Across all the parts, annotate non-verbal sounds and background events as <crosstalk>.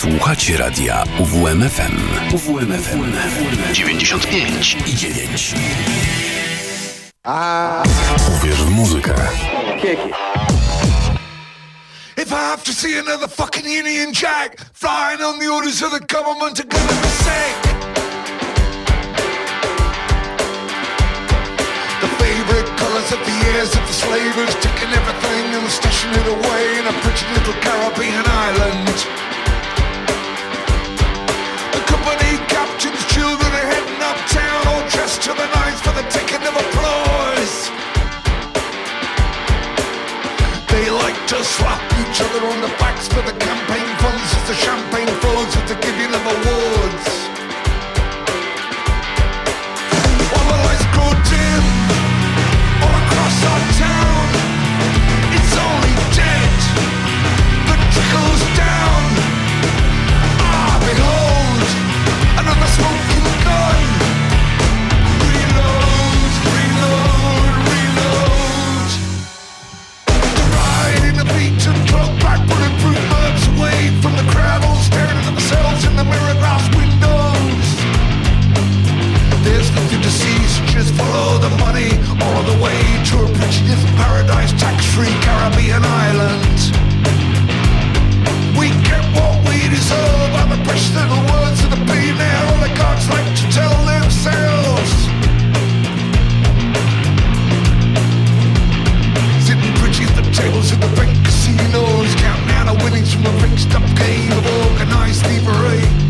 Słuchacie radia UWMFM. UWMFM 95 i 9. A... Uwierz w muzykę. If I have to see another fucking Union Jack flying on the orders of the government, I'm gonna be sick. The favorite colors of the years of the slavers, taking everything and stashing it away in a pretty little Caribbean island. The nines for the taking of applause. They like to slap each other on the backs for the campaign funds the champagne flows the giving of awards. The lights all across our town, it's only dead down. Ah, behold, another smoking gun. Just follow the money all the way to a pretty paradise, tax-free Caribbean island. We get what we deserve by the precious little words of the billionaire oligarchs like to tell themselves. Sitting pretty at the tables at the bank casinos, counting out our winnings from the fixed up game of organized thievery.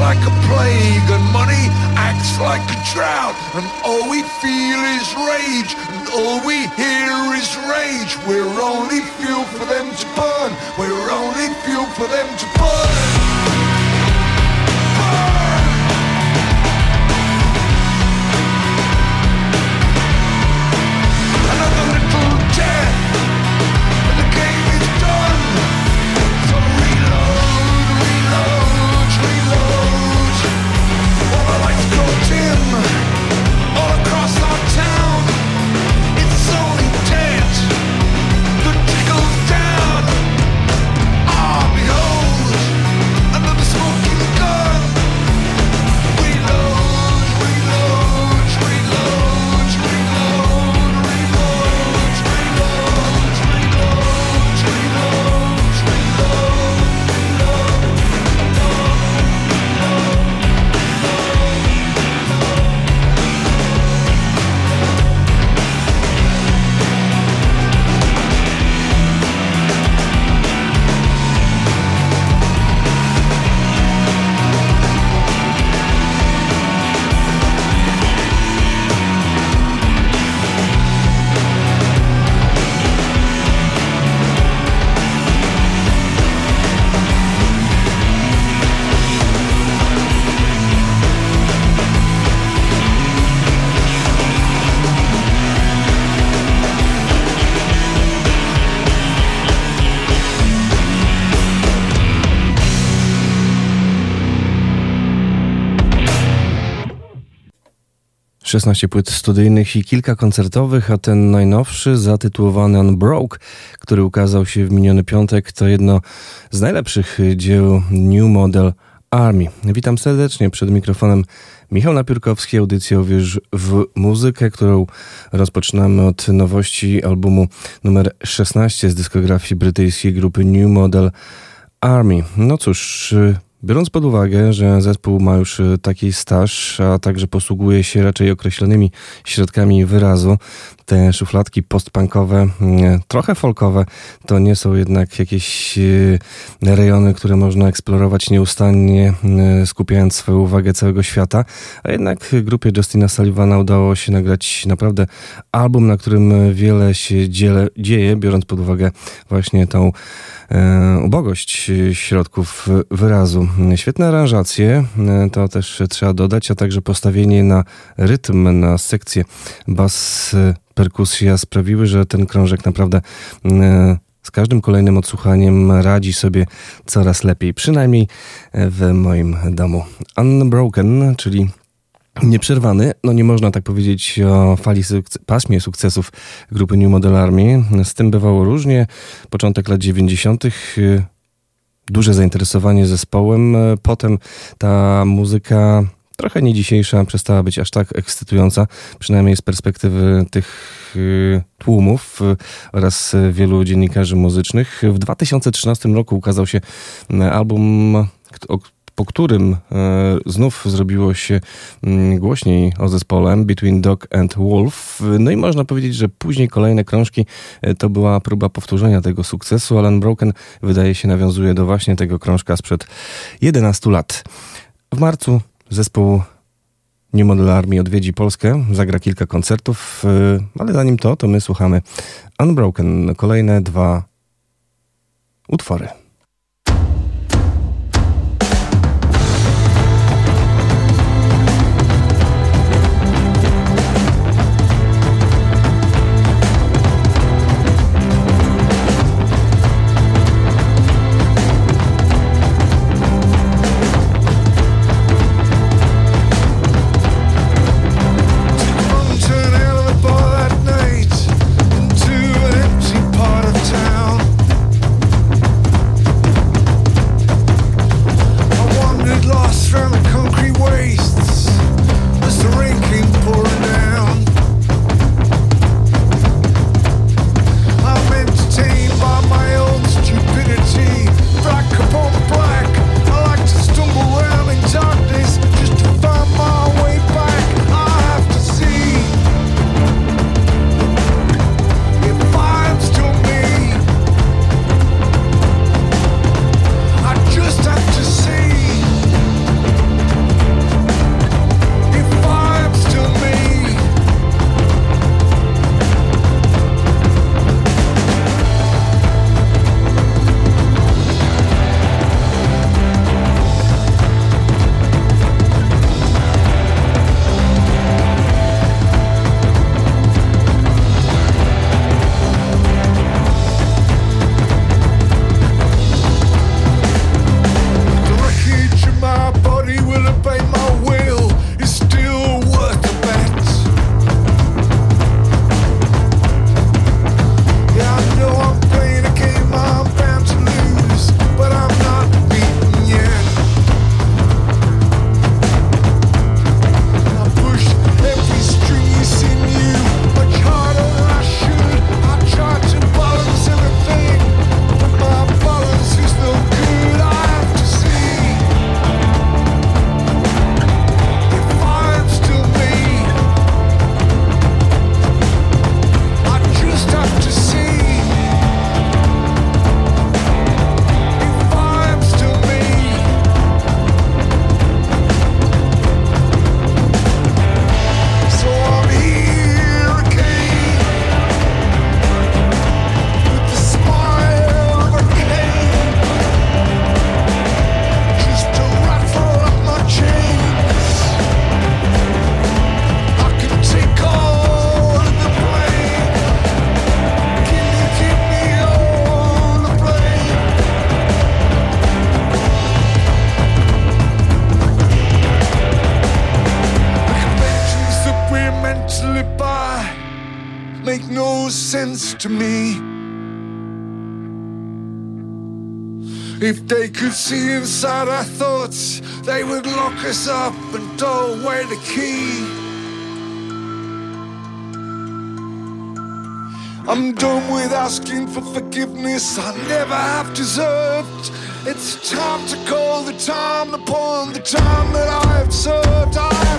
like a plague, and money acts like a drought, and all we feel is rage, and all we hear is rage. We're only fuel for them to burn. We're only fuel for them to burn. 16 płyt studyjnych i kilka koncertowych, a ten najnowszy, zatytułowany Unbroke, który ukazał się w miniony piątek, to jedno z najlepszych dzieł New Model Army. Witam serdecznie przed mikrofonem Michał Napiórkowski, audycję o w muzykę, którą rozpoczynamy od nowości albumu numer 16 z dyskografii brytyjskiej grupy New Model Army. No cóż... Y, biorąc pod uwagę, że zespół ma już taki staż, a także posługuje się raczej określonymi środkami wyrazu, te szufladki postpunkowe, trochę folkowe, to nie są jednak jakieś rejony, które można eksplorować nieustannie, skupiając swoją uwagę całego świata, a jednak grupie Justina Sullivana udało się nagrać naprawdę album, na którym wiele się dziele, dzieje, biorąc pod uwagę właśnie tą e, ubogość środków wyrazu. Świetne aranżacje, e, to też trzeba dodać, a także postawienie na rytm, na sekcję bas e, perkusja sprawiły, że ten krążek naprawdę e, z każdym kolejnym odsłuchaniem radzi sobie coraz lepiej, przynajmniej w moim domu. Unbroken, czyli Nieprzerwany, no nie można tak powiedzieć o fali sukces pasmie sukcesów grupy New Model Army. Z tym bywało różnie. Początek lat 90., y, duże zainteresowanie zespołem. Potem ta muzyka trochę nie dzisiejsza przestała być aż tak ekscytująca, przynajmniej z perspektywy tych y, tłumów y, oraz wielu dziennikarzy muzycznych. W 2013 roku ukazał się album, po którym znów zrobiło się mm, głośniej o zespole Between Dog and Wolf. No i można powiedzieć, że później kolejne krążki to była próba powtórzenia tego sukcesu. Alan Broken wydaje się nawiązuje do właśnie tego krążka sprzed 11 lat. W marcu zespół New Model Army odwiedzi Polskę, zagra kilka koncertów, e, ale zanim to, to my słuchamy Unbroken, kolejne dwa utwory. Could see inside our thoughts, they would lock us up and throw away the key. I'm done with asking for forgiveness I never have deserved. It's time to call the time upon the time that I have served. I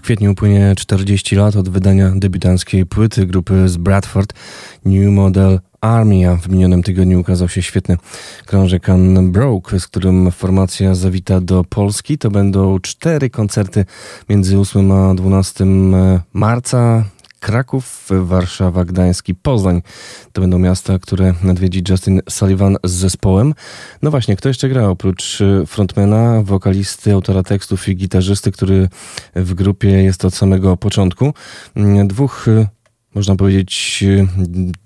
W kwietniu upłynie 40 lat od wydania debiutanckiej płyty grupy z Bradford New Model Army, a w minionym tygodniu ukazał się świetny krążek Unbroke, z którym formacja zawita do Polski. To będą cztery koncerty między 8 a 12 marca. Kraków, Warszawa, Gdańsk i Poznań. To będą miasta, które nadwiedzi Justin Sullivan z zespołem. No właśnie, kto jeszcze gra oprócz y, frontmana, wokalisty, autora tekstów i gitarzysty, który w grupie jest od samego początku. Mm, Dwóch, y, można powiedzieć, y,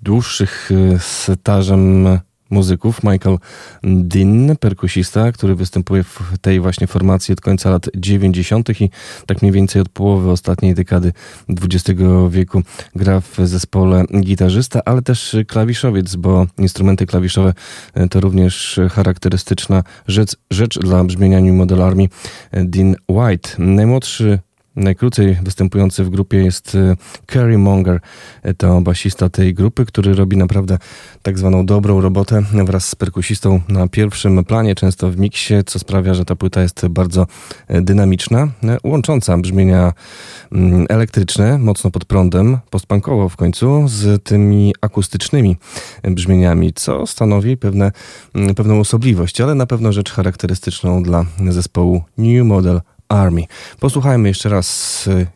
dłuższych stażem muzyków. Michael Dean, perkusista, który występuje w tej właśnie formacji od końca lat 90. i tak mniej więcej od połowy ostatniej dekady XX wieku gra w zespole gitarzysta, ale też klawiszowiec, bo instrumenty klawiszowe e, to również charakterystyczna rzecz, rzecz dla brzmienia New Model Army Dean White. Najmłodszy Najkrócej występujący w grupie jest Kerry Monger, e, to basista tej grupy, który robi naprawdę tak zwaną dobrą robotę wraz z perkusistą na pierwszym planie, często w miksie, co sprawia, że ta płyta jest bardzo e, dynamiczna, e, łącząca brzmienia mm, elektryczne, mocno pod prądem, postpunkowo w końcu, z tymi akustycznymi brzmieniami, co stanowi pewne, mm, pewną osobliwość, ale na pewno rzecz charakterystyczną dla zespołu New Model Army. Posłuchajmy jeszcze raz y,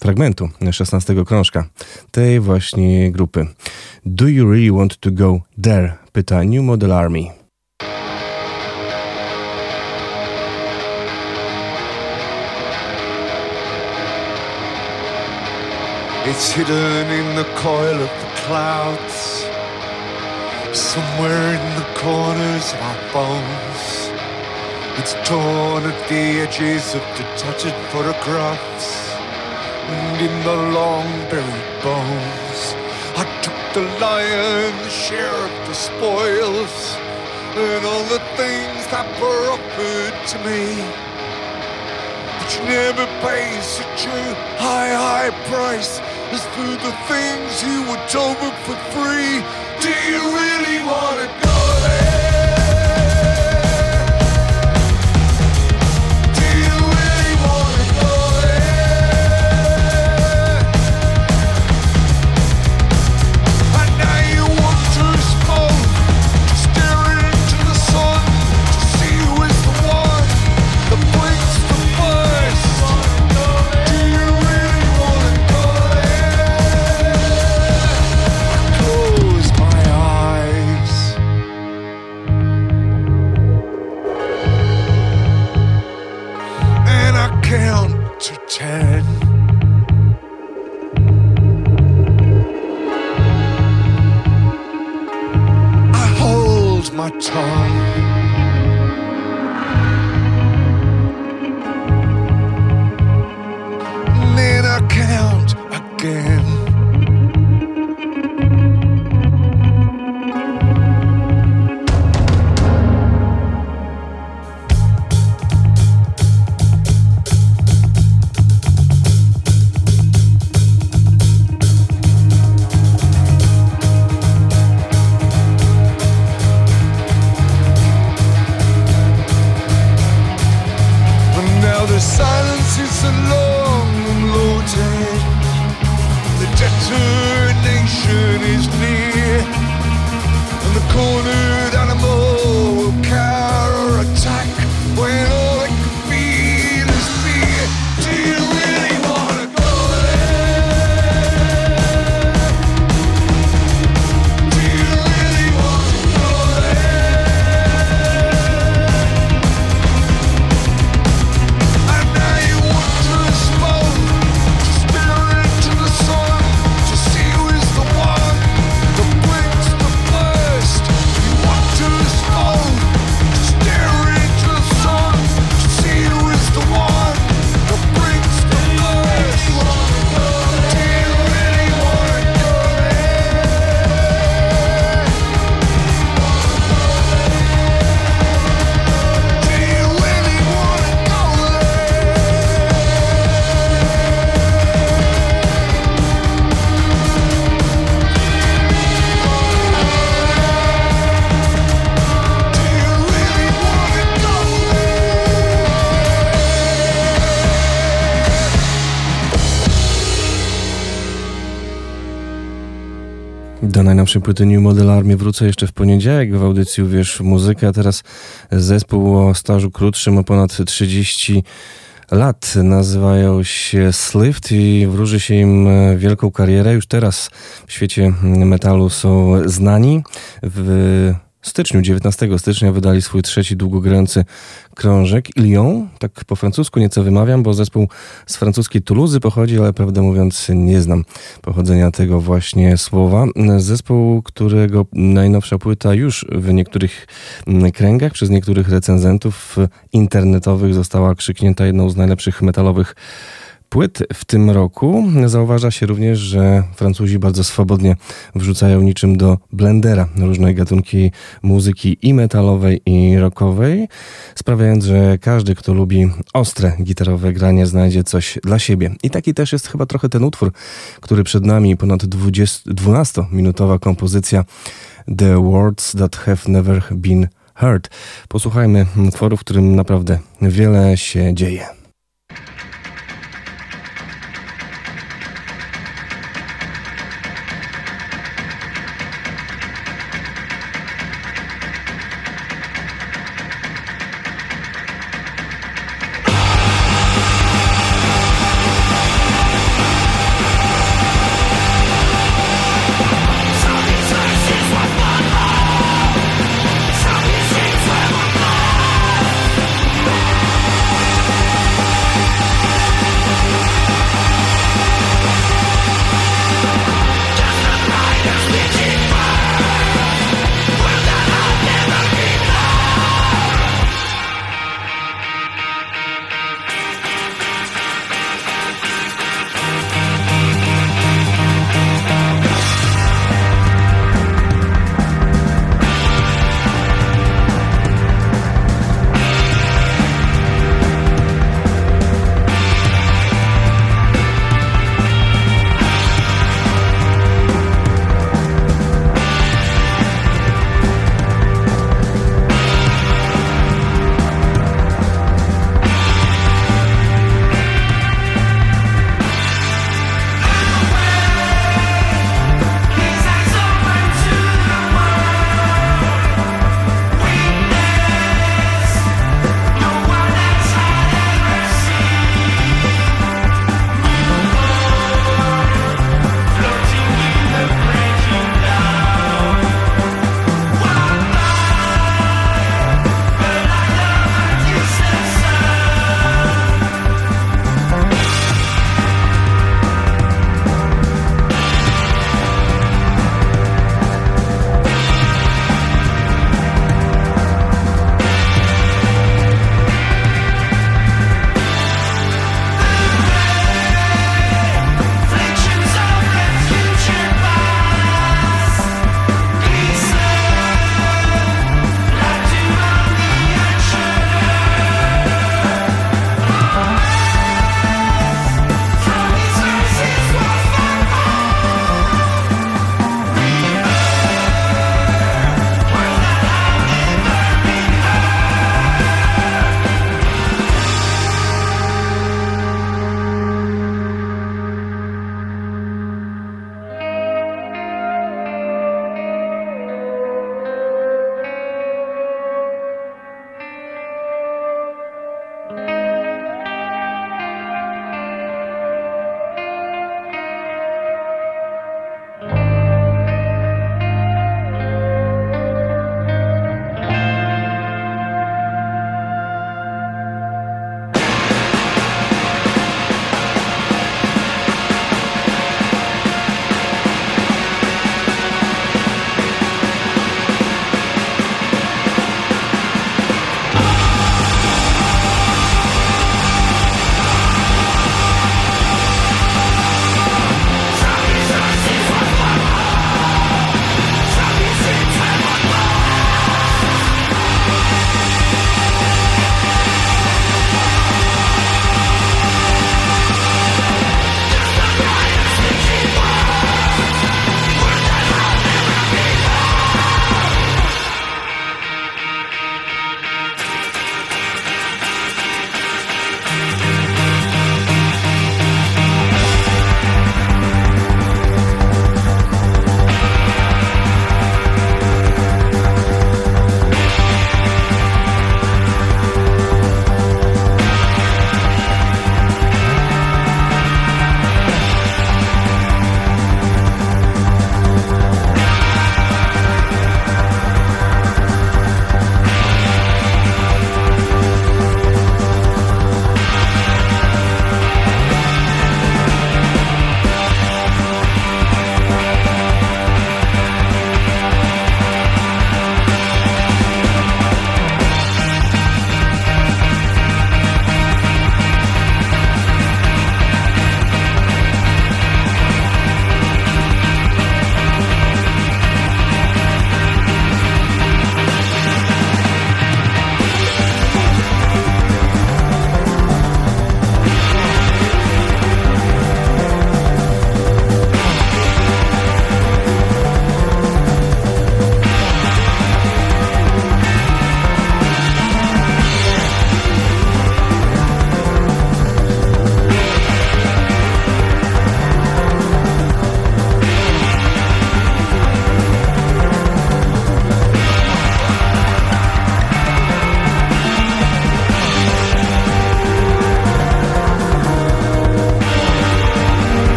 fragmentu 16 krążka tej właśnie grupy. Do you really want to go there? Pyta New Model Army. It's hidden in the coil of the clouds, somewhere in the corners of our bones. It's torn at the edges of detached photographs, and in the long buried bones. I took the lion's share of the spoils. and all the things that were offered to me. But you never pay such a high, high price as for the things you were told for free. Do you really want to go there? Count to ten. I hold my tongue. Najnowszej płyty New Model Army wrócę jeszcze w poniedziałek w audycji Wiesz Muzykę, a teraz zespół o stażu krótszym o ponad 30 lat. Nazywają się Slift i wróży się im e, wielką karierę. Już teraz w świecie metalu są znani. W styczniu, 19 stycznia wydali swój trzeci długogrający krążek Ilion, tak po francusku nieco wymawiam, bo zespół z francuskiej Toulouse pochodzi, ale prawdę mówiąc nie znam pochodzenia tego właśnie słowa. Zespół, którego najnowsza płyta już w niektórych mm, kręgach przez niektórych recenzentów internetowych została krzyknięta jedną z najlepszych metalowych płyt w tym roku. Zauważa się również, że Francuzi bardzo swobodnie wrzucają niczym do blendera różne gatunki muzyki i metalowej, i rockowej, sprawiając, że każdy, kto lubi ostre gitarowe granie, znajdzie coś dla siebie. I taki też jest chyba trochę ten utwór, który przed nami, ponad 20, 12-minutowa kompozycja The Words That Have Never Been Heard. Posłuchajmy utworu, w którym naprawdę wiele się dzieje.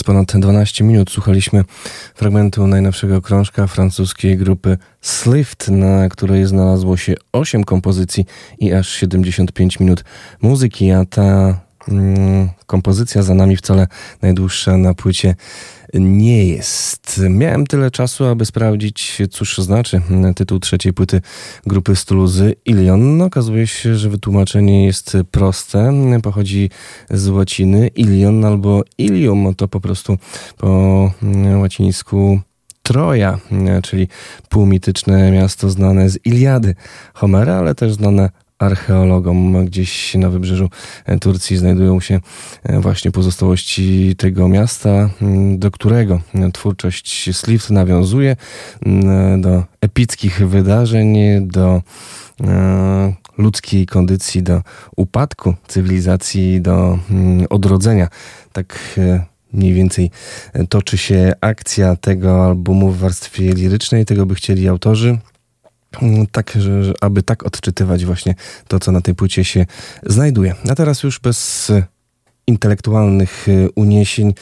Przez ponad 12 minut słuchaliśmy fragmentu najnowszego krążka francuskiej grupy Slift, na której znalazło się 8 kompozycji i aż 75 minut muzyki, a ta kompozycja za nami wcale najdłuższa na płycie nie jest. Miałem tyle czasu, aby sprawdzić, cóż znaczy tytuł trzeciej płyty grupy Stuluzy Ilion. No, okazuje się, że wytłumaczenie jest proste. Pochodzi z łaciny Ilion albo Ilium. To po prostu po łacińsku Troja, czyli półmityczne miasto znane z Iliady Homera, ale też znane archeologom. Gdzieś na wybrzeżu Turcji znajdują się właśnie pozostałości tego miasta, do którego twórczość Slift nawiązuje do epickich wydarzeń, do e, ludzkiej kondycji, do upadku cywilizacji, do odrodzenia. Tak e, mniej więcej toczy się akcja tego albumu w warstwie lirycznej. Tego by chcieli autorzy. Mm, tak, że, aby tak odczytywać właśnie to, co na tej płycie się znajduje. A teraz już bez intelektualnych y, uniesień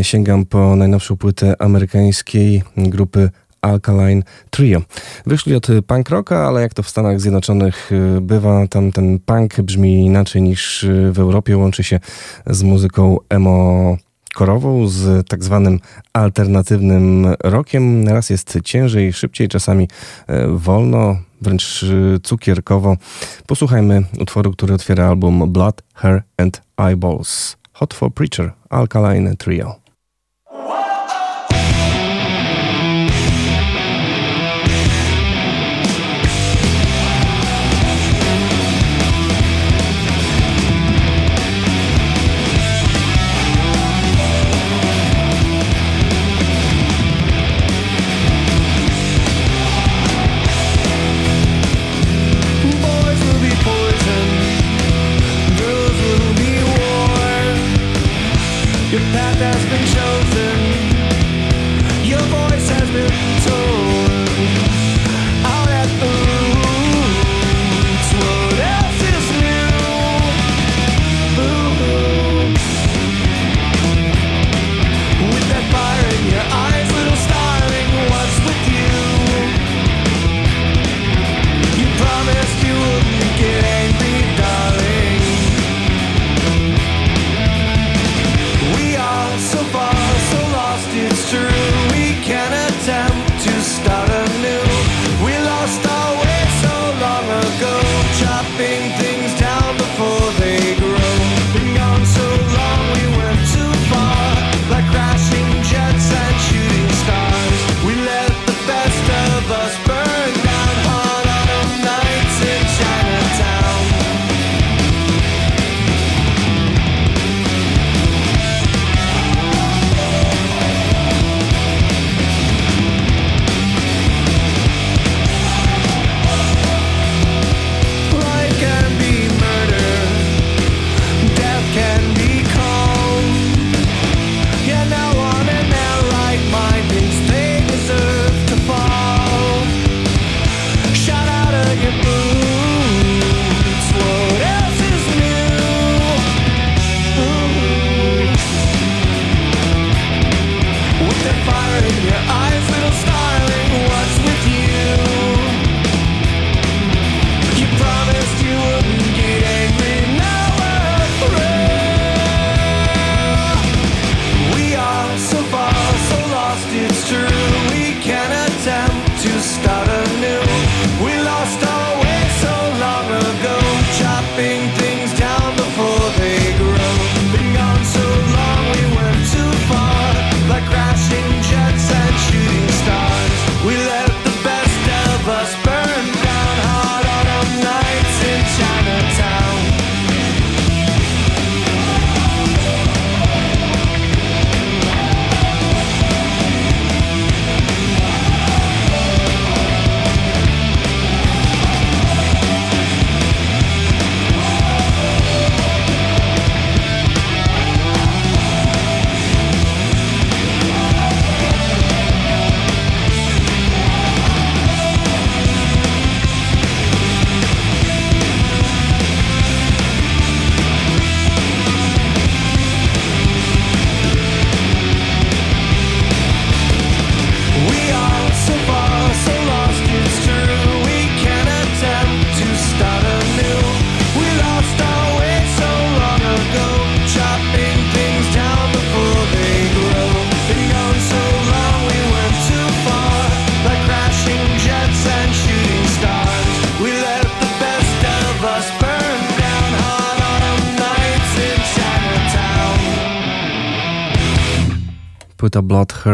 y, sięgam po najnowszą płytę amerykańskiej grupy Alkaline Trio. Wyszli od punk rocka, ale jak to w Stanach Zjednoczonych bywa, tam ten punk brzmi inaczej niż w Europie, łączy się z muzyką emo korową z tak zwanym alternatywnym rokiem. Raz jest ciężej, szybciej, czasami e, wolno, wręcz e, cukierkowo. Posłuchajmy utworu, który otwiera album Blood, Hair and Eyeballs. Hot for Preacher, Alkaline Trio.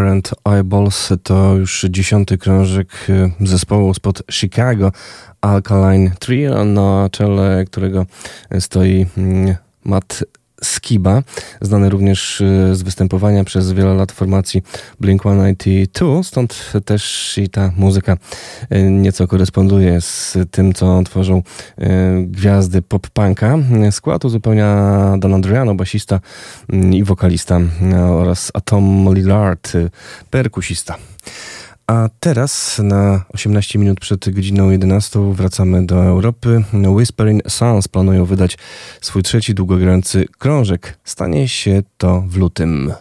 And Eyeballs to już dziesiąty krążek y, zespołu spod Chicago, Alkaline Trio, na czele którego stoi mm, Matt Skiba, znany również y, z występowania przez wiele lat formacji Blink-182, stąd też i ta muzyka y, nieco koresponduje z tym, co tworzą y, gwiazdy pop-punka. Skład uzupełnia Don Adriano, basista i wokalista oraz Atom Lillard, perkusista. A teraz na 18 minut przed godziną 11 wracamy do Europy. Whispering Sons planują wydać swój trzeci długogrający krążek. Stanie się to w lutym.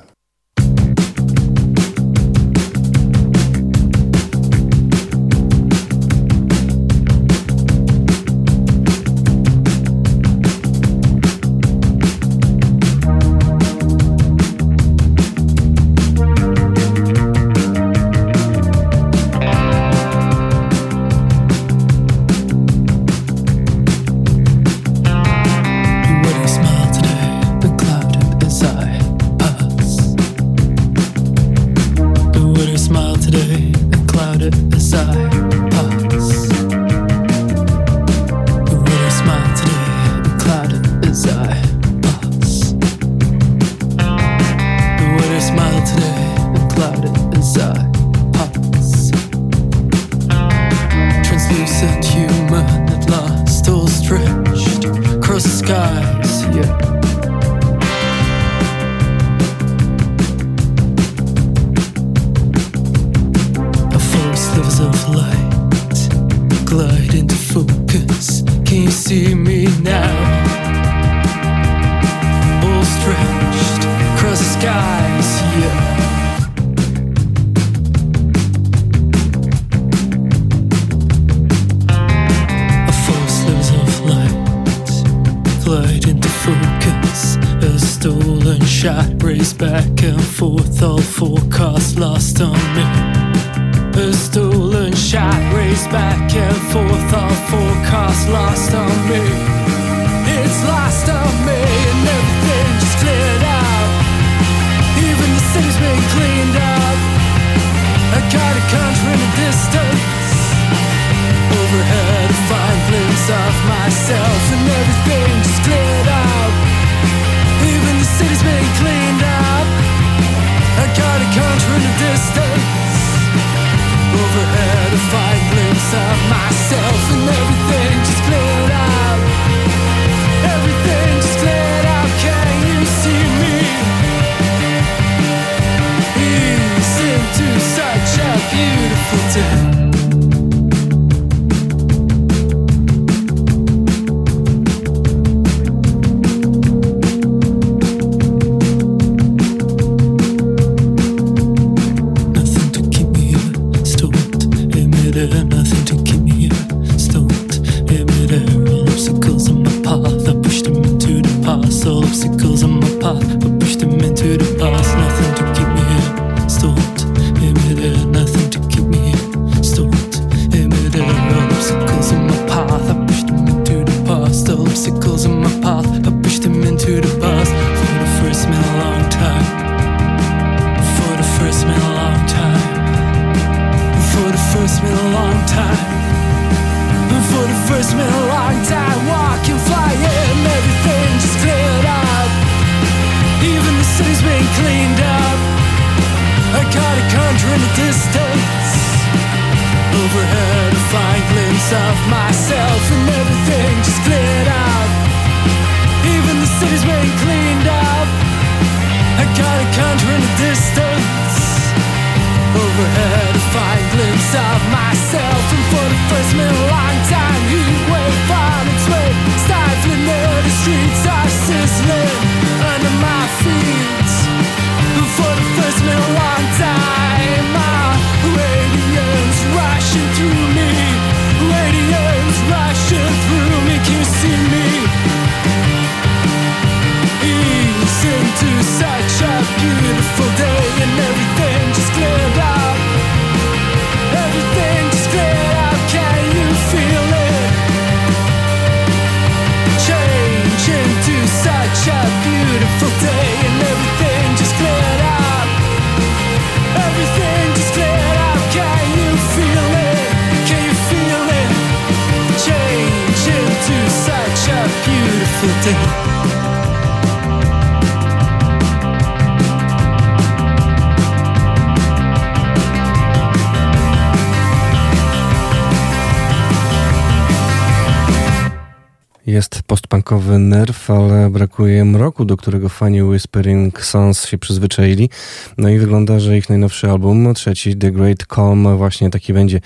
Postpunkowy nerw, ale brakuje mroku, do którego fani Whispering Sons się przyzwyczaili. No i wygląda, że ich najnowszy album, trzeci The Great Calm, właśnie taki będzie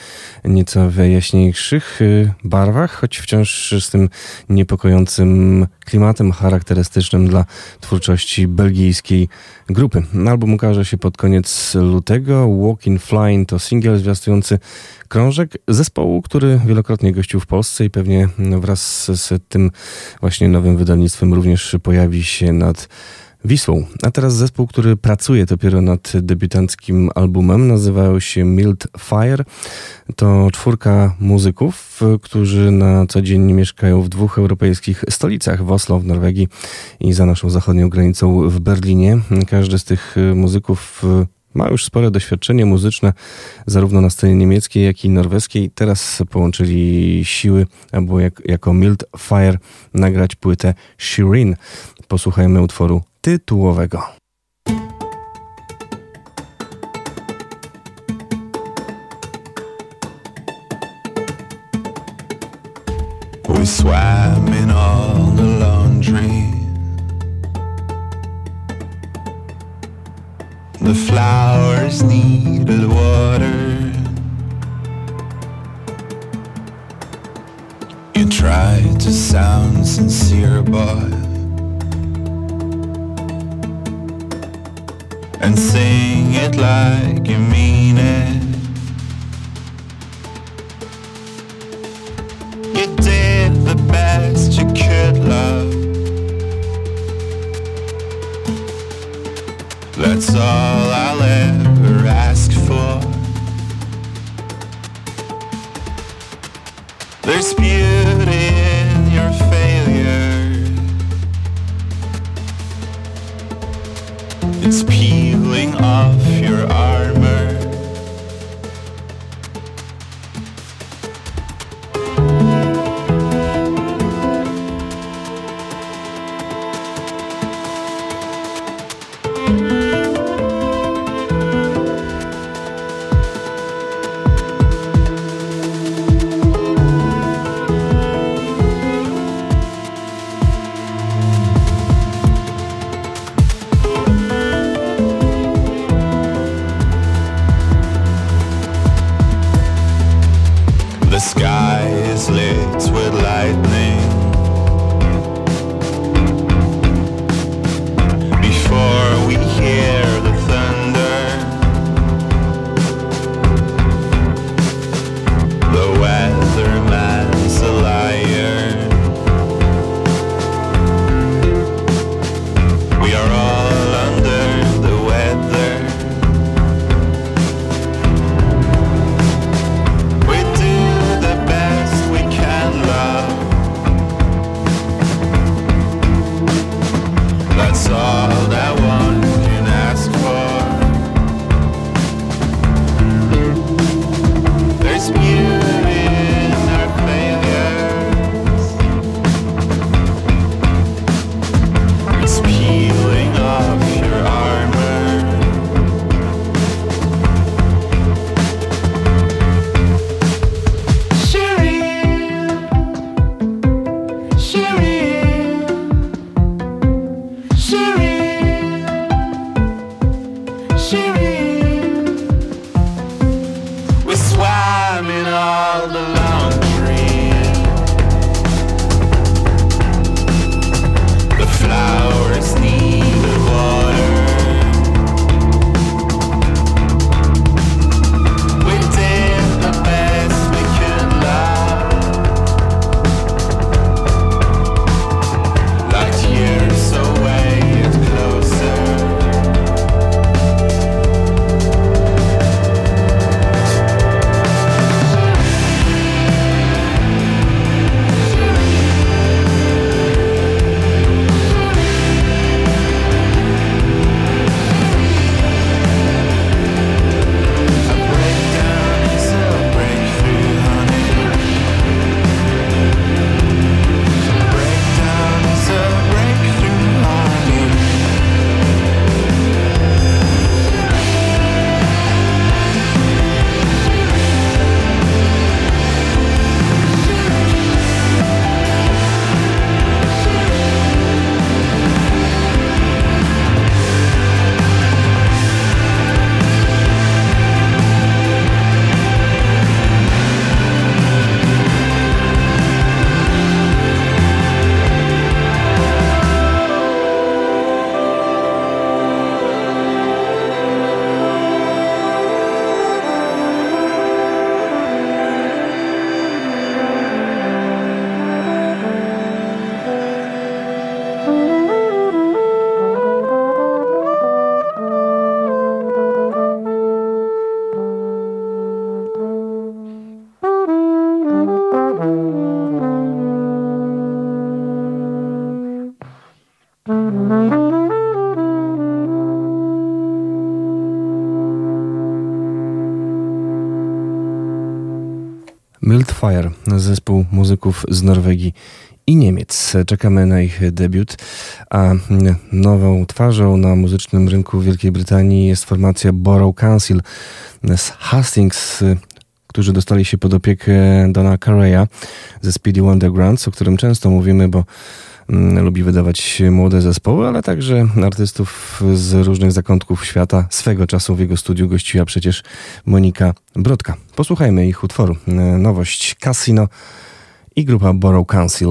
nieco w jaśniejszych y, barwach, choć wciąż z tym niepokojącym klimatem charakterystycznym dla twórczości belgijskiej grupy. Album ukaże się pod koniec lutego. Walk in Flying to singiel zwiastujący krążek zespołu, który wielokrotnie gościł w Polsce i pewnie wraz z tym właśnie nowym wydawnictwem również pojawi się nad Wisłą. A teraz zespół, który pracuje dopiero nad debiutanckim albumem, nazywał się Mild Fire. To czwórka muzyków, którzy na co dzień mieszkają w dwóch europejskich stolicach, w Oslo, w Norwegii i za naszą zachodnią granicą w Berlinie. Każdy z tych muzyków ma już spore doświadczenie muzyczne, zarówno na scenie niemieckiej, jak i norweskiej. Teraz połączyli siły, aby jak, jako Mild Fire nagrać płytę Shirin. Posłuchajmy utworu tytułowego. We swam The flowers needed water. You tried to sound sincere, boy, and sing it like you mean it. You did the best you could, love. That's all I'll ever ask for. There's beauty in your failure. It's peeling off your armor. Mildfire, zespół muzyków z Norwegii i Niemiec. Czekamy na ich debiut, a nową twarzą na muzycznym rynku Wielkiej Brytanii jest formacja Borough Council z Hastings, którzy dostali się pod opiekę Dona Carreya ze Speedy Wondergrounds, o którym często mówimy, bo lubi wydawać młode zespoły, ale także artystów z różnych zakątków świata. Swego czasu w jego studiu gościła przecież Monika Brodka. Posłuchajmy ich utworu. Nowość Casino i grupa Borough Council.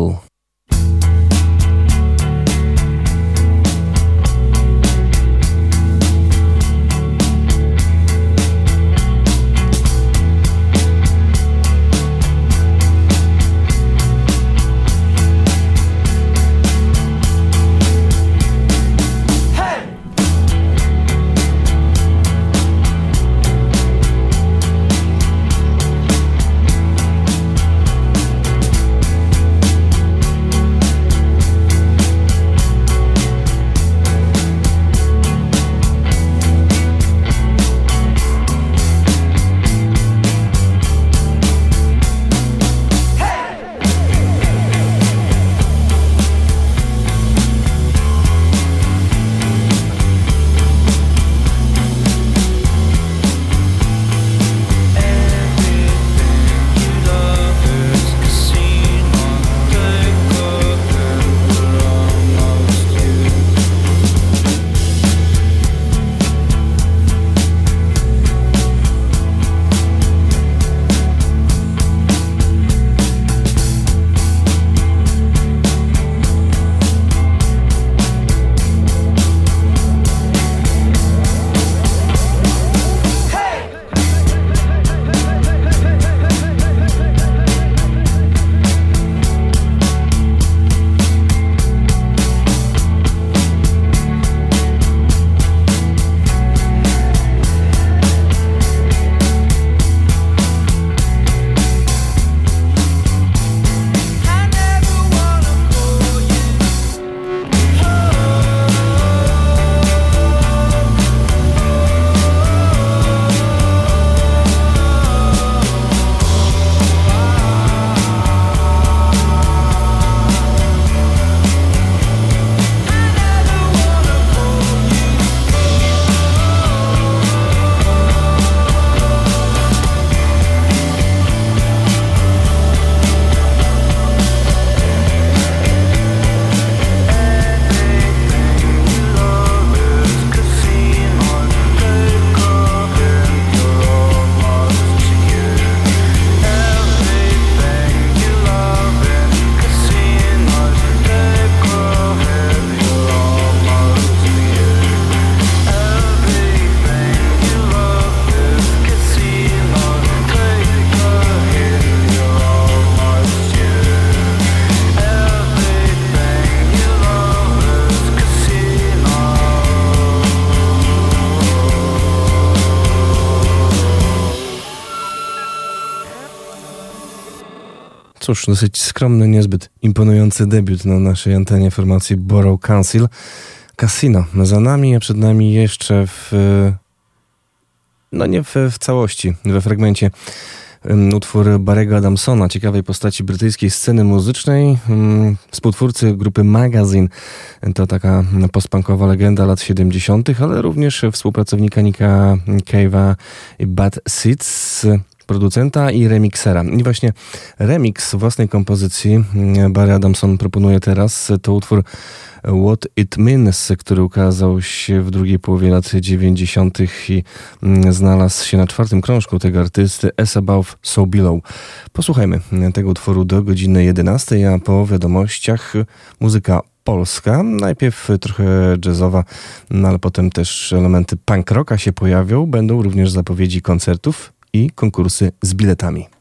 Cóż, dosyć skromny, niezbyt imponujący debiut na naszej antenie formacji Borough Council. Casino za nami, a przed nami jeszcze w... No nie w, w całości, we fragmencie utwór Barego Adamsona, ciekawej postaci brytyjskiej sceny muzycznej, współtwórcy grupy Magazine. To taka postpunkowa legenda lat 70., ale również współpracownika Nika Cave'a i Bad Seeds producenta i remiksera. I właśnie remix własnej kompozycji mm, Barry Adamson proponuje teraz. To utwór What It Means, który ukazał się w drugiej połowie lat 90. i mm, znalazł się na czwartym krążku tego artysty As Above, So Below. Posłuchajmy tego utworu do godziny 11, a po wiadomościach muzyka polska. Najpierw trochę jazzowa, no ale potem też elementy punk rocka się pojawią. Będą również zapowiedzi koncertów i konkursy z biletami.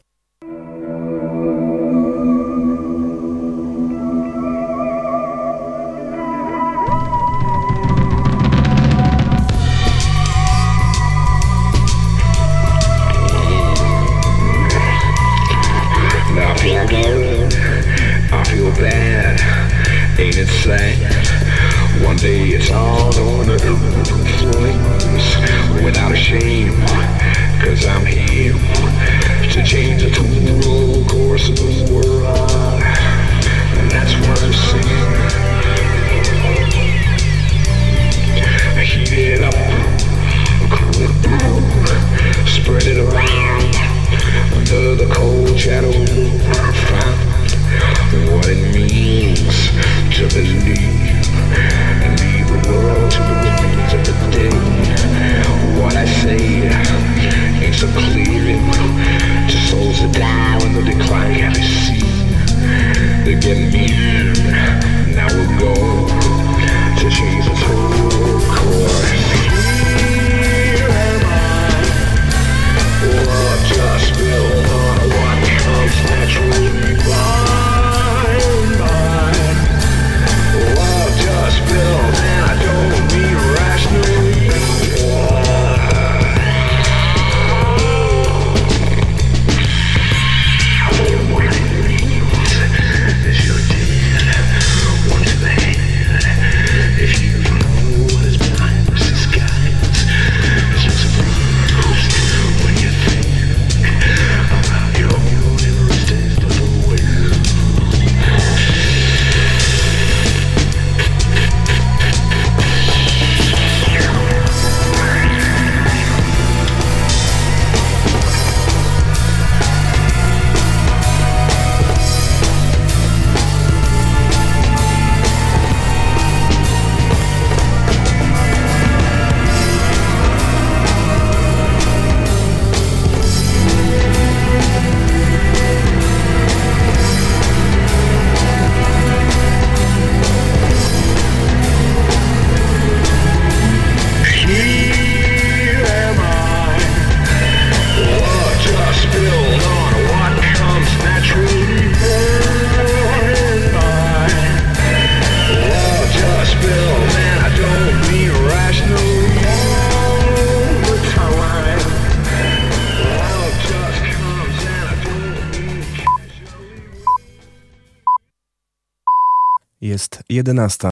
11.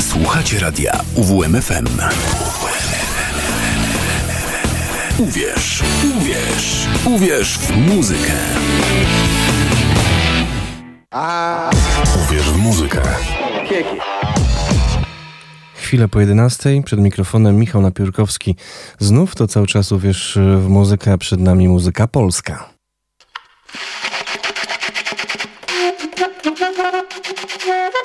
Słuchacie radia UWMFM. Uwierz, uwierz, uwierz w muzykę. Uwierz w muzykę. Chwilę po 11. Przed mikrofonem Michał Napiórkowski. Znów to cały czas uwierz w muzykę, a przed nami muzyka polska.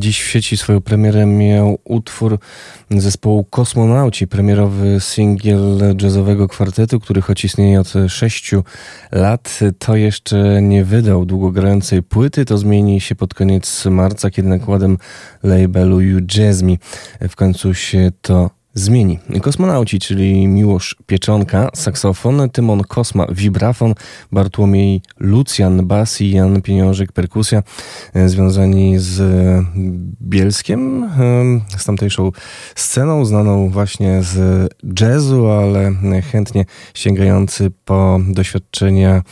Dziś w sieci swoją premierę miał utwór zespołu Kosmonauci, premierowy singiel jazzowego kwartetu, który choć istnieje od sześciu lat, to jeszcze nie wydał długogrającej płyty. To zmieni się pod koniec marca, kiedy nakładem labelu You Jazz Me w końcu się to zmieni. Kosmonauci, czyli Miłosz Pieczonka, saksofon, Tymon Kosma, wibrafon, Bartłomiej Lucjan, bas i Jan Pieniążek, perkusja, e, związani z Bielskiem, e, z tamtejszą sceną, znaną właśnie z jazzu, ale chętnie sięgający po doświadczenia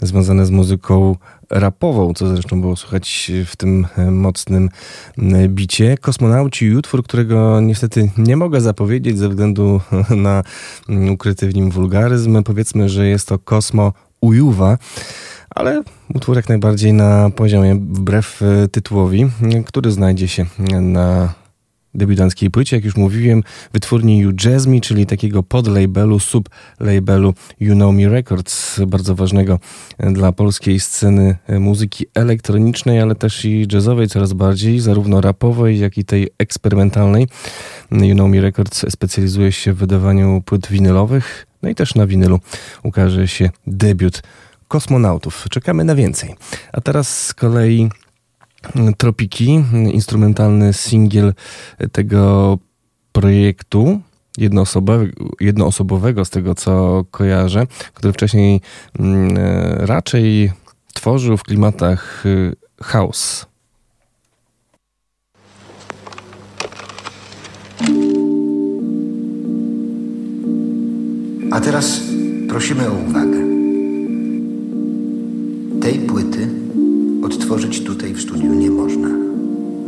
związane z muzyką rapową, co zresztą było słychać w tym mocnym bicie. Kosmonauci i utwór, którego niestety nie mogę zapowiedzieć ze względu na ukryty w nim wulgaryzm. Powiedzmy, że jest to Kosmo Ujuwa, ale utwór jak najbardziej na poziomie, wbrew tytułowi, który znajdzie się na debiutanckiej płycie, jak już mówiłem, wytwórni You Jazz Me, czyli takiego podlabelu, sublabelu You Know Me Records, bardzo ważnego dla polskiej sceny muzyki elektronicznej, ale też i jazzowej coraz bardziej, zarówno rapowej, jak i tej eksperymentalnej. You Know Me Records specjalizuje się w wydawaniu płyt winylowych, no i też na winylu ukaże się debiut kosmonautów. Czekamy na więcej. A teraz z kolei Tropiki, instrumentalny singiel tego projektu jednoosobowego, z tego co kojarzę, który wcześniej mm, e, raczej tworzył w klimatach y, house. A teraz prosimy o uwagę. Tej płyty odtworzyć tutaj w studiu nie można.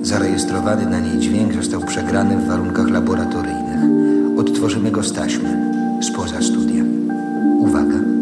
Zarejestrowany na niej dźwięk został przegrany w warunkach laboratoryjnych. Odtworzymy go z taśmy, spoza studia. Uwaga.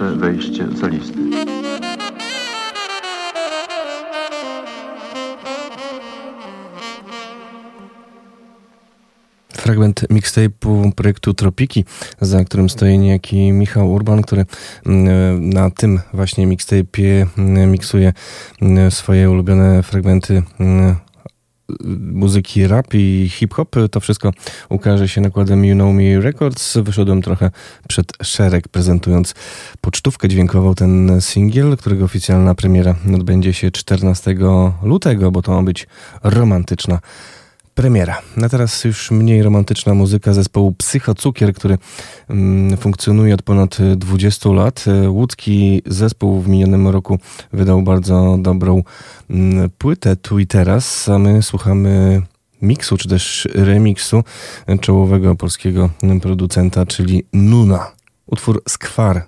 Pierwsze wejście solisty. Fragment mixtape'u projektu Tropiki, za którym stoi niejaki Michał Urban, który mm, na tym właśnie mixtape'ie mm, miksuje mm, swoje ulubione fragmenty muzyki rap i hip-hop. To wszystko ukaże się nakładem You Know Me Records. Wyszedłem trochę przed szereg, prezentując pocztówkę dźwiękową, ten singiel, którego oficjalna premiera odbędzie się 14 lutego, bo to ma być romantyczna premiera. A teraz już mniej romantyczna muzyka zespołu Psychocukier, który mm, funkcjonuje od ponad 20 lat. Łódzki zespół w minionym roku wydał bardzo dobrą mm, płytę tu i teraz, a my słuchamy miksu, czy też remiksu czołowego polskiego producenta, czyli Nuna. Utwór Skwar.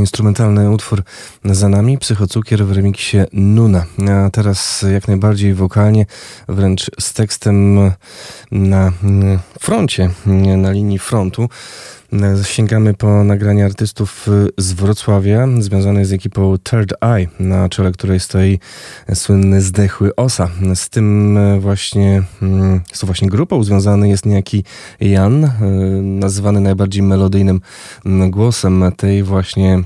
Instrumentalny utwór za nami, Psychocukier w remiksie Nuna. A teraz jak najbardziej wokalnie, wręcz z tekstem na froncie, na linii frontu. Sięgamy po nagranie artystów z Wrocławia, związanych z ekipą Third Eye, na czele której stoi słynny zdechły Osa. Z tym właśnie, z tą właśnie grupą związany jest niejaki Jan, nazywany najbardziej melodyjnym głosem tej właśnie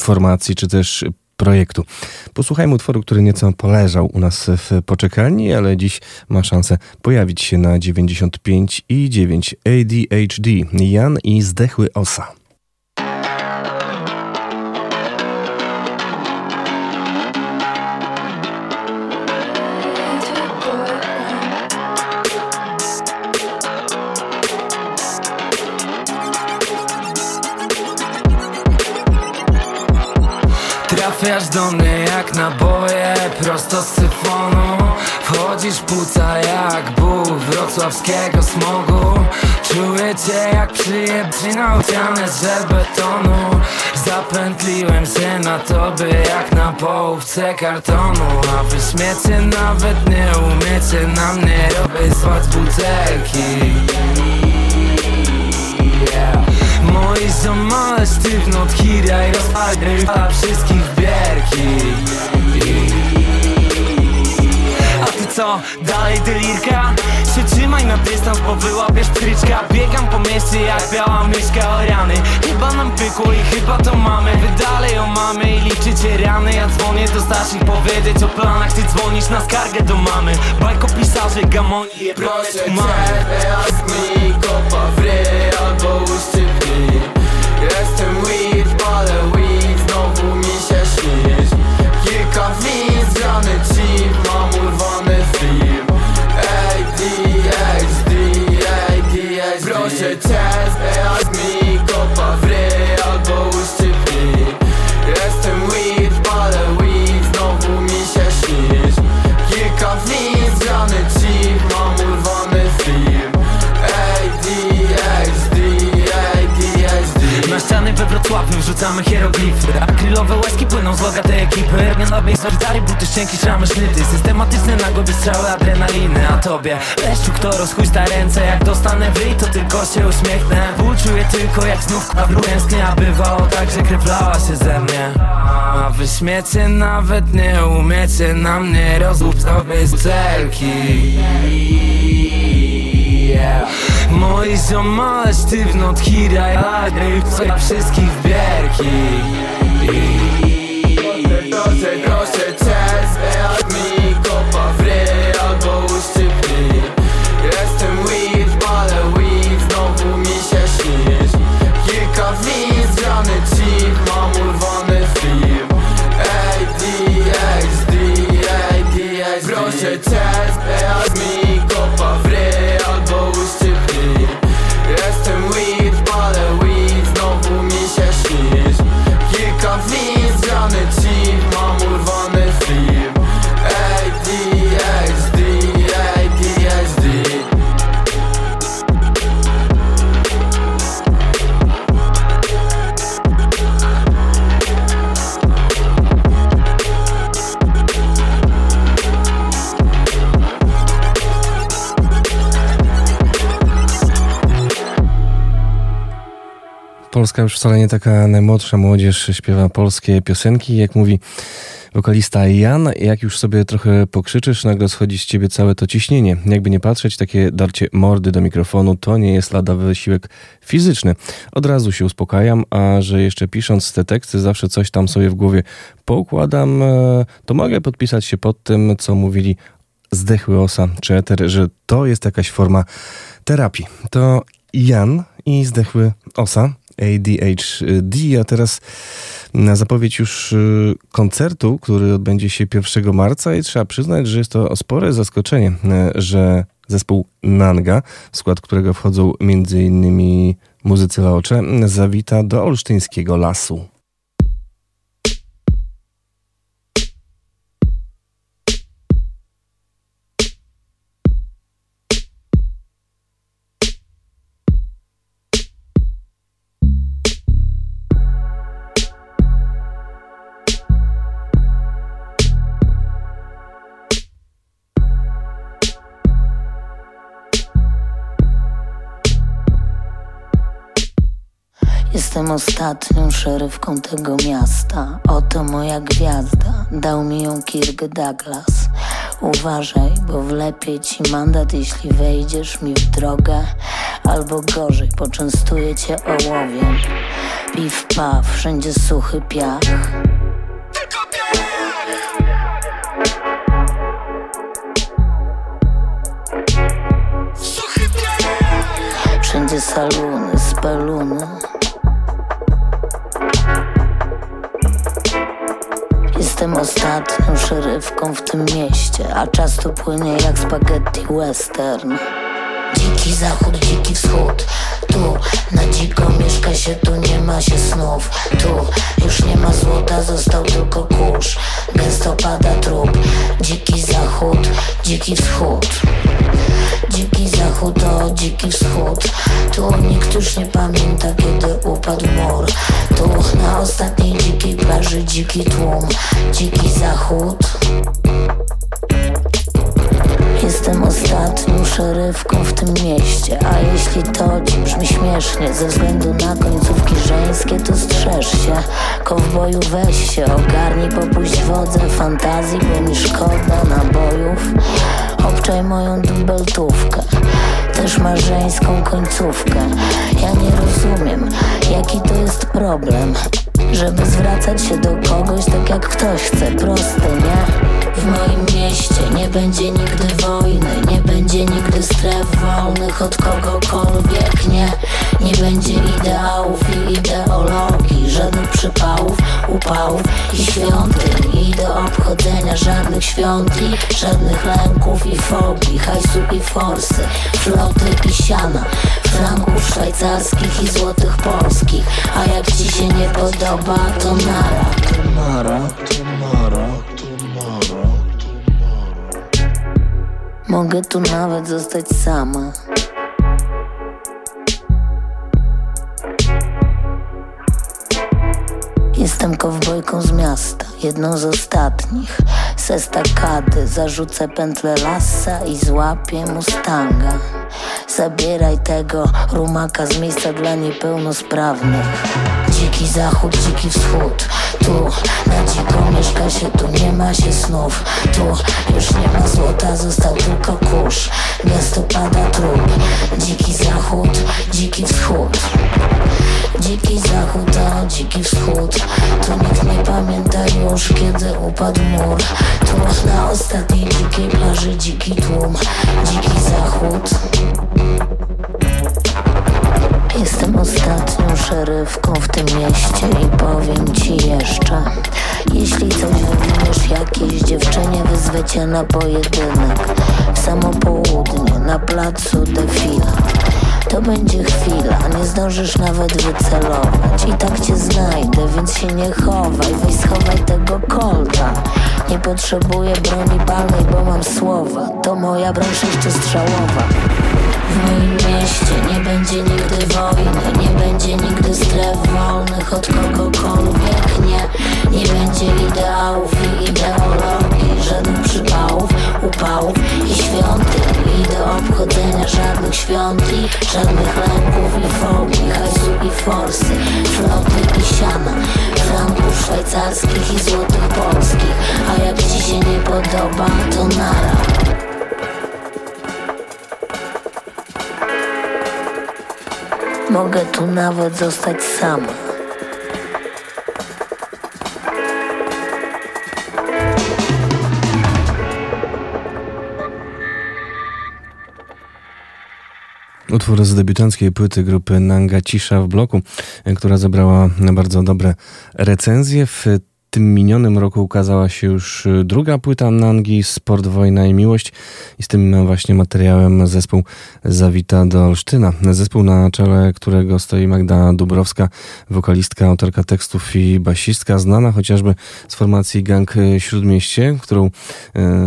formacji, czy też projektu. Posłuchajmy utworu, który nieco poleżał u nas w poczekalni, ale dziś ma szansę pojawić się na 95 i 9 ADHD. Jan i zdechły osa. Wrocławskiego smogu. Czuję cię jak przyjebczyna uciane z betonu. Zapętliłem się na tobie jak na połówce kartonu. A wy śmiecie nawet nie umiecie na mnie robić zwać butelki. Moi zomale sztywno od hira i rozpala wszystkich bierki co, dalej delirka? Się trzymaj na dystans, bo wyłapiesz pstryczka Biegam po mieście jak biała myszka o rany. Chyba nam pykło i chyba to mamy. Wy dalej ją mamy i liczycie rany. Ja dzwonię do starszych powiedzieć o planach. Ty dzwonisz na skargę do mamy. Bajkopisarze, gamoni, proszę mamy Teraz mi kopa w ryj albo uszczypnij. Jestem weed, palę weed, znowu mi się śnisz. Kilka win, zgrany chip, Wrzucamy hieroglify. Akrylowe łezki płyną z loga tej ekipy. Ja na base solidary, buty, szczęki, szramy, sznyty. Systematyczne na głowie strzały adrenaliny A tobie. Leszczu kto rozchuśta ręce Jak dostanę w ryj to tylko się uśmiechnę. Ból czuję tylko jak znów kwablu tęsknię A bywało tak, że krew się ze mnie. A wy śmiecie nawet nie umiecie na mnie Rozłup sobie z Yeah. Moi ziomale sztywno od hira i wszystkich w bierki Proszę, proszę cię, Polska już wcale nie taka najmłodsza młodzież śpiewa polskie piosenki. Jak mówi wokalista Jan, jak już sobie trochę pokrzyczysz, nagle schodzi z ciebie całe to ciśnienie. Jakby nie patrzeć, takie darcie mordy do mikrofonu to nie jest lada wysiłek fizyczny. Od razu się uspokajam, a że jeszcze pisząc te teksty zawsze coś tam sobie w głowie poukładam, e, to mogę podpisać się pod tym, co mówili zdechły osa czy eter, że to jest jakaś forma terapii. To Jan i zdechły osa. ADHD, a teraz na zapowiedź już y, koncertu, który odbędzie się 1 marca i trzeba przyznać, że jest to spore zaskoczenie, y, że zespół Nanga, w skład którego wchodzą m.in. muzycy Laocze, zawita do olsztyńskiego lasu. Ostatnią szerywką tego miasta. Oto moja gwiazda, dał mi ją Kirk Douglas. Uważaj, bo wlepię ci mandat, jeśli wejdziesz mi w drogę. Albo gorzej, poczęstuję cię ołowiem. Piw, paw, wszędzie suchy piach. Wszędzie saluny, spaluny. Jestem ostatnią szerywką w tym mieście, a czas tu płynie jak spaghetti western. Dziki zachód, dziki wschód. Tu na dziko mieszka się, tu nie ma się snów. Tu już nie ma złota, został tylko kurz. Gęsto pada trup. Dziki zachód, dziki wschód Dziki zachód, o dziki wschód. Tu nikt już nie pamięta, kiedy upadł mur. Tu na ostatniej dzikiej plaży dziki tłum. Dziki zachód. Jestem ostatnią szerywką w tym mieście A jeśli to ci brzmi śmiesznie Ze względu na końcówki żeńskie To strzeż się. Kowboju weź się Ogarnij popuść wodze fantazji Bo mi szkoda nabojów Obczaj moją dubeltówkę Też ma żeńską końcówkę. Ja nie rozumiem Jaki to jest problem żeby zwracać się do kogoś tak jak ktoś chce, proste, nie? W moim mieście nie będzie nigdy wojny, nie będzie nigdy stref wolnych od kogokolwiek, nie? Nie będzie ideałów i ideologii, żadnych przypałów, upałów i świątyń. I do obchodzenia żadnych świątyń, żadnych lęków i fobii, hajsu i forsy, floty i siana Franków szwajcarskich i złotych polskich, a jak ci się nie podoba, to nara. To nara, to nara, to nara Mogę tu nawet zostać sama. Jestem kowbojką z miasta, jedną z ostatnich. Se stakady, zarzucę pętlę lasa i złapię mustanga. Zabieraj tego rumaka z miejsca dla niepełnosprawnych. Dziki zachód, dziki wschód. Tu na dziko mieszka się, tu nie ma się snów. Tu już nie ma złota, został tylko kurz. Miasto pada trup. Dziki zachód, dziki wschód. Dziki zachód, a dziki wschód Tu nikt nie pamięta już, kiedy upadł mur Tu na ostatniej dzikiej plaży dziki tłum Dziki zachód Jestem ostatnią szerywką w tym mieście i powiem ci jeszcze Jeśli coś wywiniesz jakiejś dziewczynie, wyzwę cię na pojedynek. W samo południe, na placu defila to będzie chwila, nie zdążysz nawet wycelować. I tak cię znajdę, więc się nie chowaj Weź schowaj tego kolta Nie potrzebuję broni palnej, bo mam słowa. To moja broń sześciostrzałowa w moim mieście nie będzie nigdy wojny, nie będzie nigdy stref wolnych od kogokolwiek, nie. Nie będzie ideałów i ideologii, żadnych przypałów, upałów i świątyń. I do obchodzenia żadnych świątyń, żadnych lęków i fobii, hajsu i forsy Floty i siana, franków szwajcarskich i złotych polskich. A jak ci się nie podoba, to nara Mogę tu nawet zostać sama. Utwór z debiutanckiej płyty grupy Nanga Cisza w bloku, która zebrała bardzo dobre recenzje. W tym minionym roku ukazała się już y, druga płyta Nangi, Sport, Wojna i Miłość i z tym właśnie materiałem zespół zawita do Olsztyna. Zespół na czele którego stoi Magda Dubrowska, wokalistka, autorka tekstów i basistka, znana chociażby z formacji Gang Śródmieście, którą y,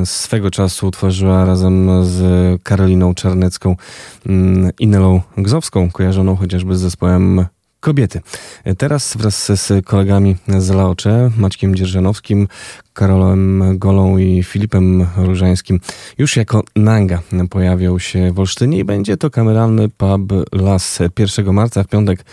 swego czasu utworzyła razem z Karoliną Czarnecką mm, i Nelą Gzowską, kojarzoną chociażby z zespołem kobiety. Teraz wraz z kolegami z Laocze, Maćkiem Dzierżanowskim, Karolem Golą i Filipem Różańskim już jako Nanga pojawią się w Olsztynie i będzie to kameralny pub Las 1 marca w piątek.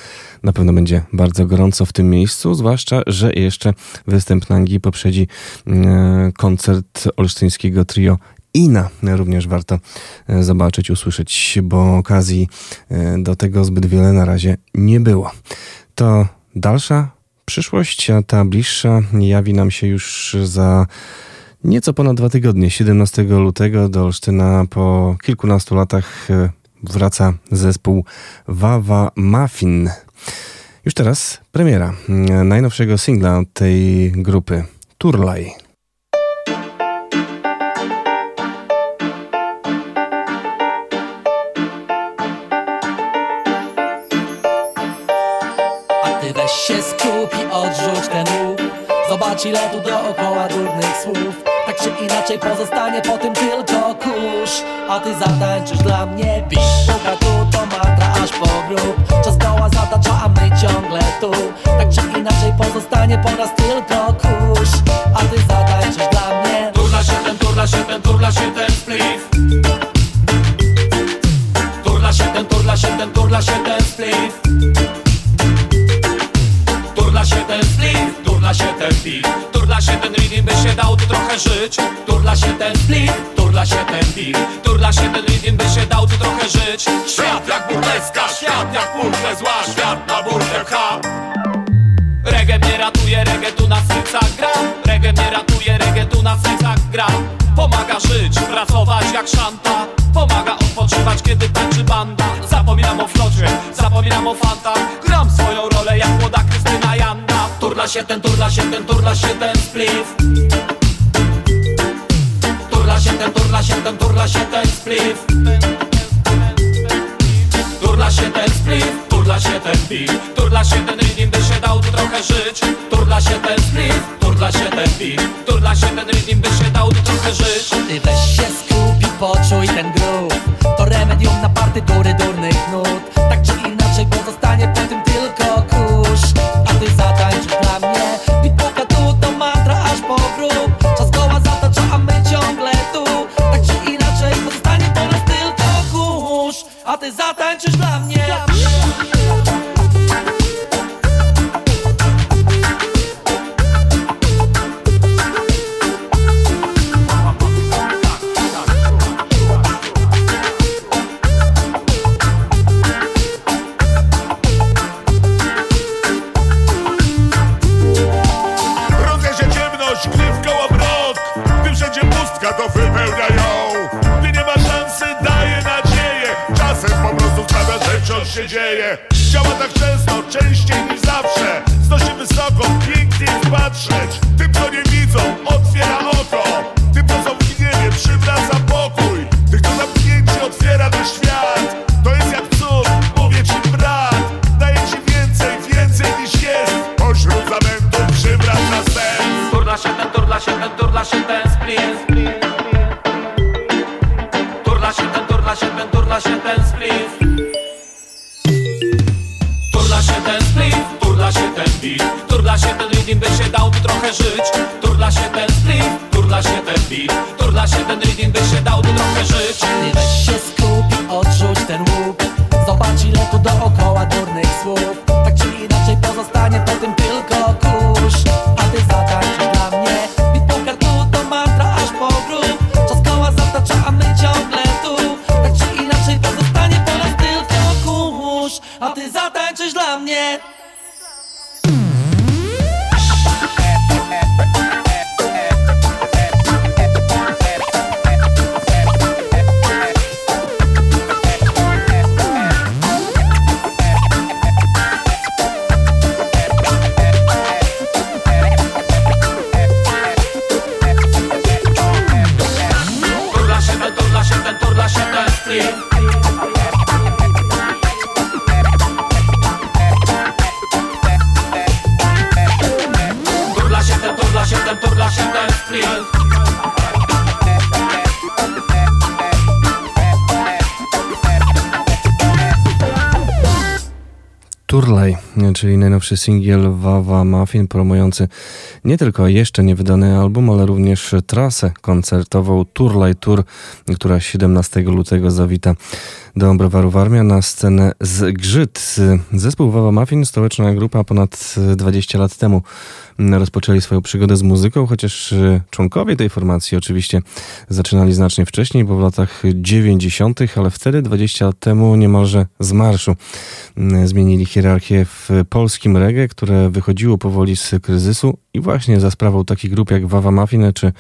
Na pewno będzie bardzo gorąco w tym miejscu, zwłaszcza, że jeszcze występ Nangi poprzedzi e, koncert olsztyńskiego trio Ina również warto e, zobaczyć, usłyszeć, bo okazji e, do tego zbyt wiele na razie nie było. To dalsza przyszłość, a ta bliższa jawi nam się już za nieco ponad dwa tygodnie. 17 lutego do Olsztyna po kilkunastu latach e, wraca zespół Wawa Muffin. Już teraz premiera najnowszego singla tej grupy Turlaj. Ile tu dookoła durnych słów. Tak czy inaczej pozostanie po tym tylko kurz. A ty zatańczysz dla mnie beat. Puka tu to mantra aż po grób. Czas goła zatacza, a my ciągle tu. Tak czy inaczej pozostanie po nas tylko kurz. A ty zatańczysz dla mnie. Turla się ten, turla się ten, turla się ten spliff Turla się ten, turla się ten, turla się ten spliff turla się ten beat Turla się ten rhythm, by się dał tu trochę żyć. Turla się ten split, turla się ten beat Turla się ten rhythm, by się dał tu trochę żyć. Świat jak burleska, świat jak pulse zła Świat na burdę pcha Reggae mnie ratuje, reggae tu na sercach gra. Reggae mnie ratuje, reggae tu na sercach gra. Pomaga żyć, pracować jak szanta. Pomaga odpoczywać, kiedy tańczy banda. Zapominam o flocie, zapominam o fantach Gram swoją Turla się ten, turla się ten, turla się ten spliff Turla się ten, turla się ten, turla się ten spliff Turla się ten spliff, turla się ten beat Turla się ten rhythm, by się dał tu trochę żyć Turla się ten spliff, turla się ten beat Turla się ten rhythm, by się dał tu trochę żyć Ty weź się skup poczuj ten groove To remedium na partytury durnych kurz patrzeć beat Turla Turley, czyli najnowszy singiel Wawa Muffin promujący nie tylko jeszcze niewydany album, ale również trasę koncertową Turley Tour, która 17 lutego zawita do browaru Warmia na scenę z Grzyt. Zespół Wawa Muffin, stołeczna grupa ponad 20 lat temu rozpoczęli swoją przygodę z muzyką, chociaż członkowie tej formacji oczywiście zaczynali znacznie wcześniej, bo w latach 90., ale wtedy 20 lat temu niemalże z marszu zmienili hierarchię w polskim reggae, które wychodziło powoli z kryzysu i właśnie za sprawą takich grup jak Wawa Muffin czy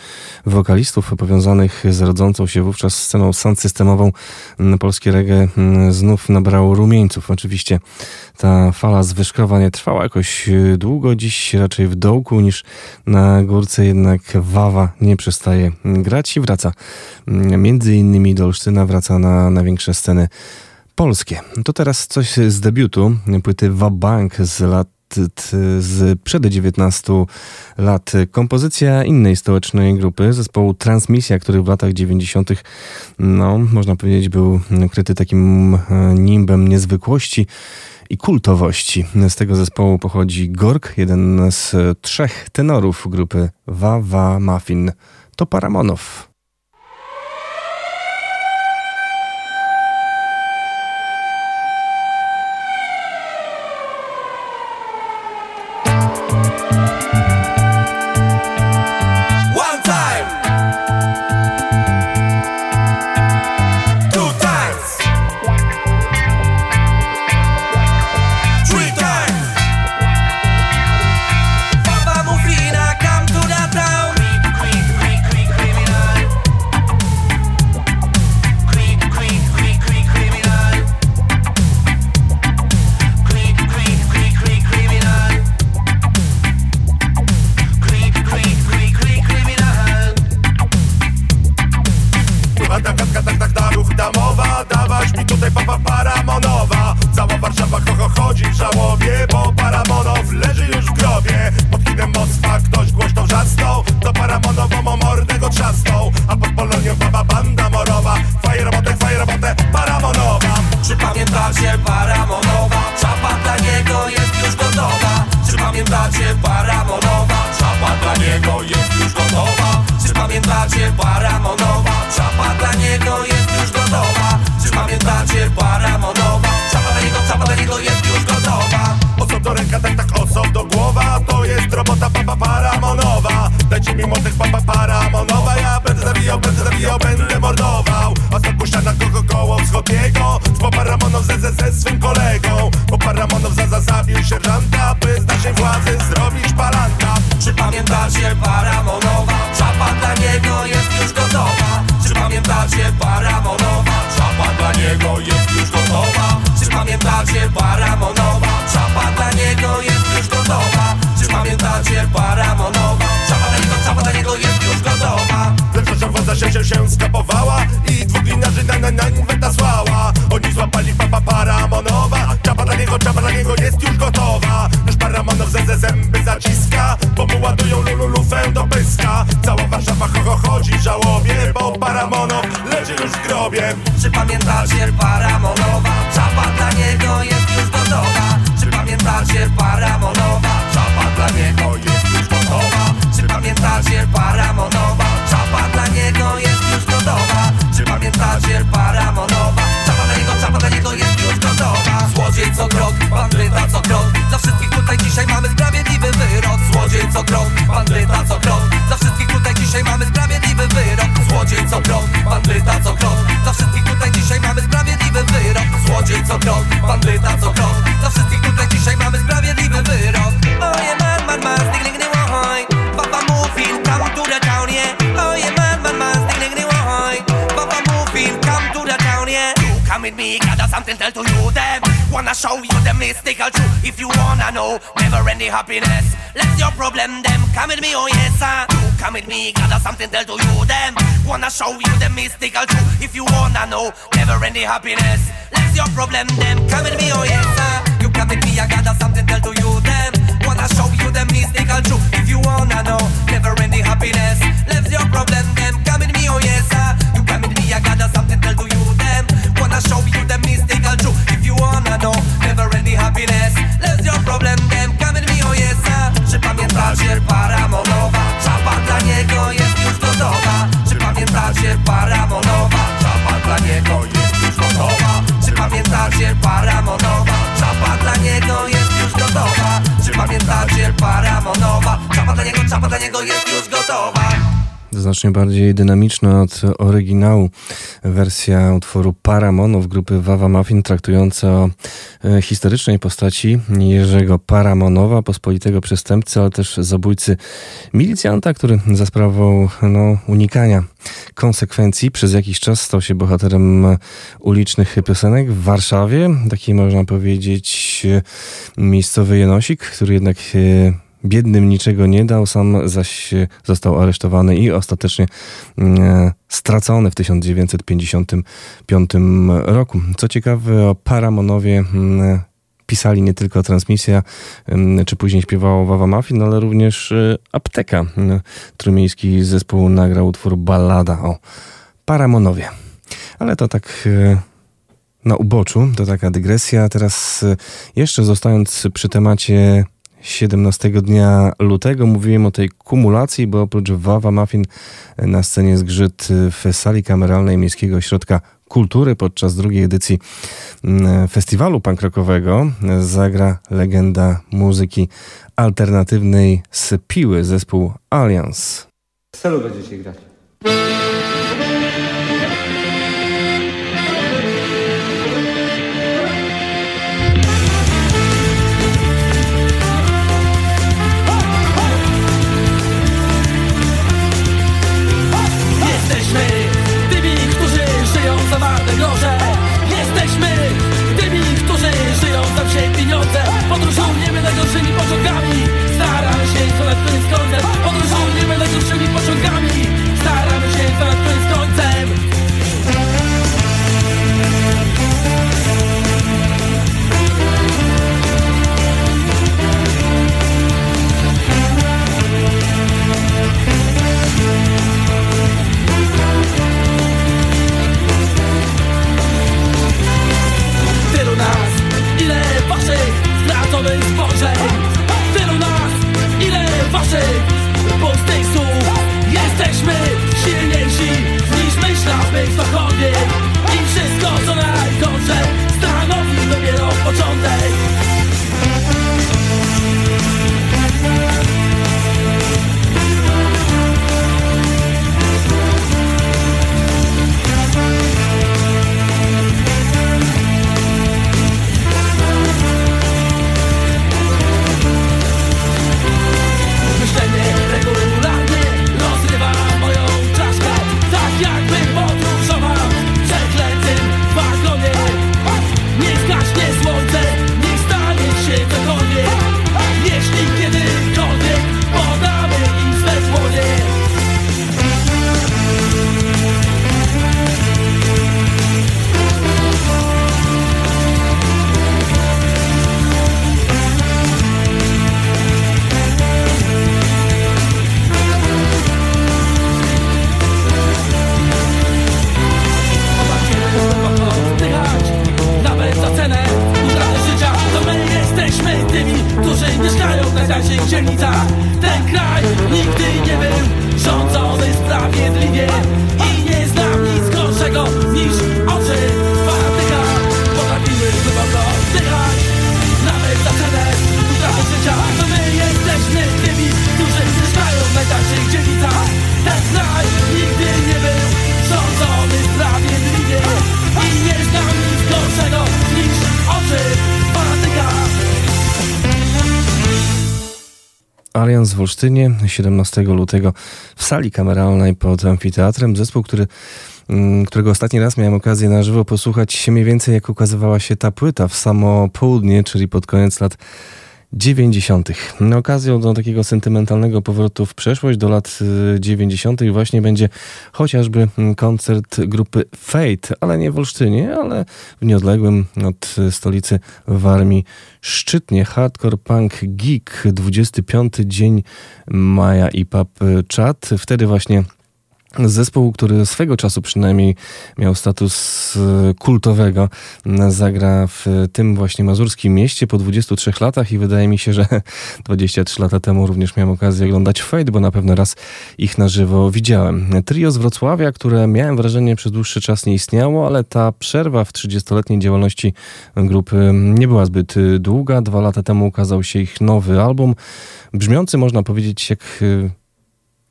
wokalistów powiązanych z rodzącą się wówczas sceną sound systemową polskie reggae znów nabrało rumieńców. Oczywiście ta fala zwyżkowa nie trwała jakoś długo, dziś raczej w dołku niż na górce, jednak Wawa nie przestaje grać i wraca. Między innymi do Olsztyna wraca na największe sceny polskie. To teraz coś z debiutu płyty Wabank z lat z przed 19 lat. Kompozycja innej stołecznej grupy, zespołu Transmisja, który w latach 90. no, można powiedzieć, był kryty takim nimbem niezwykłości i kultowości. Z tego zespołu pochodzi Gork, jeden z trzech tenorów grupy Wawa Muffin. To Paramonow. Się, skapowała I dwóch glinarzy na, na, na inwenta słała Oni złapali papa paramonowa. Czapa dla niego, czapa dla niego jest już gotowa. Już paramonow ze, zęby zaciska Bo mu ładują lululufę do pyska. Cała Warszawa ho, chodzi w żałobie Bo paramonow leży już w grobie. Czy pamiętacie Paramonowa? Co krok, bandyta co krok. Dla wszystkich tutaj dzisiaj mamy sprawiedliwy wyrok. Złodziej co krok, bandyta co krok. Dla wszystkich tutaj dzisiaj mamy sprawiedliwy wyrok. Złodziej co krok, bandyta co krok. Dla wszystkich tutaj dzisiaj mamy sprawiedliwy wyrok. Złodziej co krok, bandyta co krok. Dla wszystkich tutaj dzisiaj mamy sprawiedliwy wyrok. Yeah man, man, man, sting, ding, ding, wohoj Papa Muffin, come to the town, yeah. Yeah man, man, man, sting, ding, ding, wohoj Papa Muffin, come to the town, yeah. You come with me, got a something tell to you them Wanna show you the mystical truth. If you wanna know, never ending happiness. Let's your problem, them. Come with me, oh yes sir You come with me, got something tell to you them. Wanna show you the mystical truth. If you wanna know, never ending happiness. Let's your problem, them. Come with me, oh yes sir You come with me, I got something tell to you them. Wanna show you the mystical truth. If you wanna know, never ending happiness. Let's your problem, them niego jest już gotowa. Czy pamiętacie Paramonowa? Czapa dla niego jest już gotowa. Czy pamiętacie Paramonowa? Czapa dla niego, czapa dla niego jest już gotowa. Znacznie bardziej dynamiczna od oryginału wersja utworu Paramonów grupy Wawa Muffin traktująca o e, historycznej postaci Jerzego Paramonowa, pospolitego przestępcy, ale też zabójcy milicjanta, który za sprawą no, unikania konsekwencji przez jakiś czas stał się bohaterem ulicznych piosenek w Warszawie. Taki można powiedzieć e, miejscowy jenosik, który jednak e, biednym niczego nie dał, sam zaś został aresztowany i ostatecznie e, stracony w 1955 roku. Co ciekawe, o Paramonowie mm, pisali nie tylko transmisja, mm, czy później śpiewało Wawa Muffin, ale również e, Apteka. Trójmiejski zespół nagrał utwór Ballada o Paramonowie. Ale to tak e, na uboczu, to taka dygresja. Teraz jeszcze zostając przy temacie 17 dnia lutego. Mówiłem o tej kumulacji, bo oprócz Wawa Muffin na scenie zgrzyt w sali kameralnej Miejskiego Ośrodka Kultury podczas drugiej edycji mm, festiwalu pankrokowego zagra legenda muzyki alternatywnej z Piły, zespół Alliance. W celu będziecie grać. W Olsztynie 17 lutego w sali kameralnej pod amfiteatrem. Zespół, który, mm, którego ostatni raz miałem okazję na żywo posłuchać mniej więcej jak ukazywała się ta płyta w samo południe, czyli pod koniec lat 90. Okazją do takiego sentymentalnego powrotu w przeszłość do lat 90. Y, właśnie będzie chociażby koncert grupy Fate, ale nie w Olsztynie, ale w nieodległym od stolicy Warmii Szczytnie. Hardcore Punk Geek, 25 dzień maja i pub chat. Wtedy właśnie Zespół, który swego czasu przynajmniej miał status e, kultowego, zagra w tym właśnie mazurskim mieście po 23 latach i wydaje mi się, że <laughs> 23 lata temu również miałem okazję oglądać Fade, bo na pewno raz ich na żywo widziałem. Trio z Wrocławia, które miałem wrażenie przez dłuższy czas nie istniało, ale ta przerwa w 30-letniej działalności grupy nie była zbyt długa. Dwa lata temu ukazał się ich nowy album, brzmiący można powiedzieć jak e,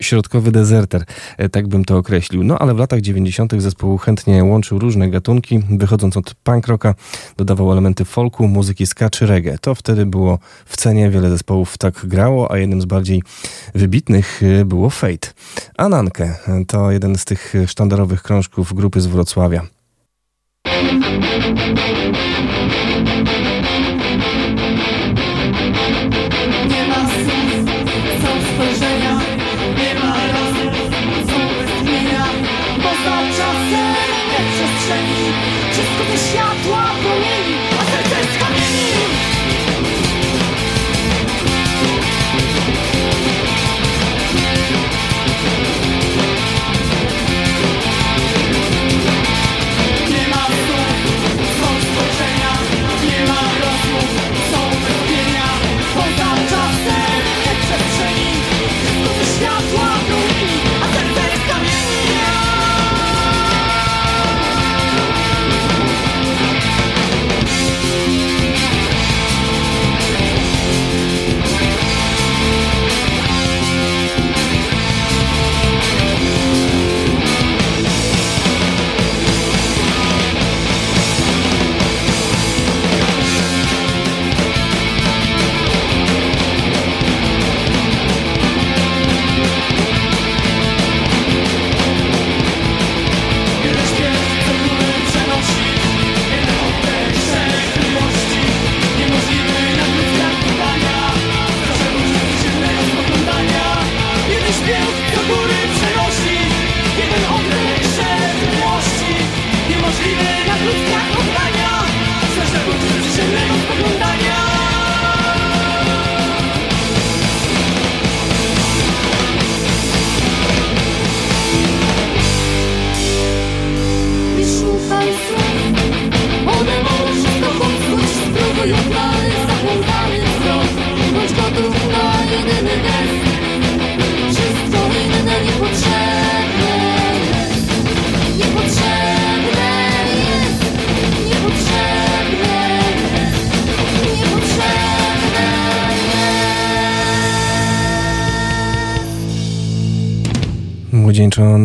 środkowy dezerter, e, tak bym to określił. No ale w latach 90. zespół chętnie łączył różne gatunki, wychodząc od punk rocka, dodawał elementy folku, muzyki ska czy reggae. To wtedy było w cenie, wiele zespołów tak grało, a jednym z bardziej wybitnych e, było Fate. Anankę e, to jeden z tych sztandarowych krążków grupy z Wrocławia.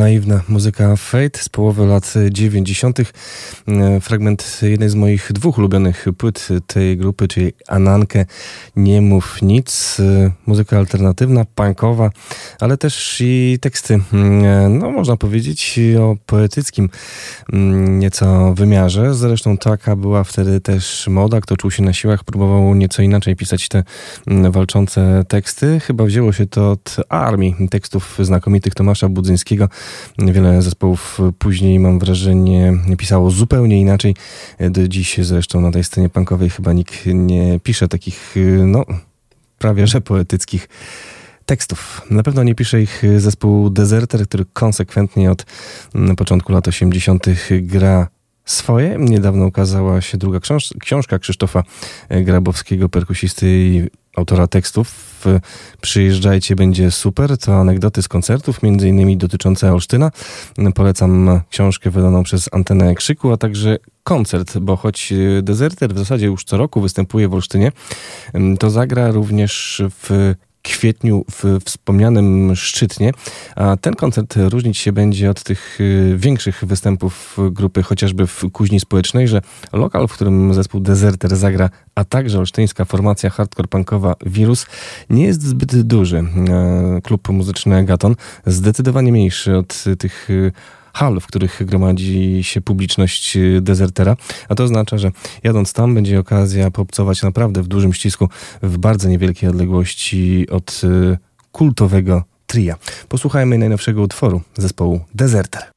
Naiwna muzyka Fate z połowy lat 90. E, Fragment jednej z moich dwóch ulubionych płyt tej grupy, czyli Anankę Nie mów nic. E, Muzyka alternatywna, punkowa, ale też i teksty, mm, e, no można powiedzieć o poetyckim mm, nieco wymiarze. Zresztą taka była wtedy też moda. Kto czuł się na siłach, próbował nieco inaczej pisać te mm, walczące teksty. Chyba wzięło się to od armii tekstów znakomitych Tomasza Budzyńskiego. Wiele zespołów później, mam wrażenie, pisało zupełnie inaczej. Do dziś zresztą na tej scenie punkowej chyba nikt nie pisze takich, no, prawie że poetyckich tekstów. Na pewno nie pisze ich zespół Deserter, który konsekwentnie od mm, początku lat 80. gra swoje. Niedawno ukazała się druga książ- książka Krzysztofa Grabowskiego, perkusisty i autora tekstów. Przyjeżdżajcie, będzie super. To anegdoty z koncertów, między innymi dotyczące Olsztyna. Polecam książkę wydaną przez Antenę Krzyku, a także koncert, bo choć Deserter w zasadzie już co roku występuje w Olsztynie, to zagra również w kwietniu w wspomnianym Szczytnie, a ten koncert różnić się będzie od tych y, większych występów grupy, chociażby w Kuźni Społecznej, że lokal, w którym zespół Deserter zagra, a także olsztyńska formacja hardcore punkowa Wirus nie jest zbyt duży. E, Klub muzyczny Gaton zdecydowanie mniejszy od tych y, hal, w których gromadzi się publiczność y, dezertera, a to oznacza, że jadąc tam będzie okazja popcować naprawdę w dużym ścisku, w bardzo niewielkiej odległości od y, kultowego tria. Posłuchajmy najnowszego utworu zespołu Deserter.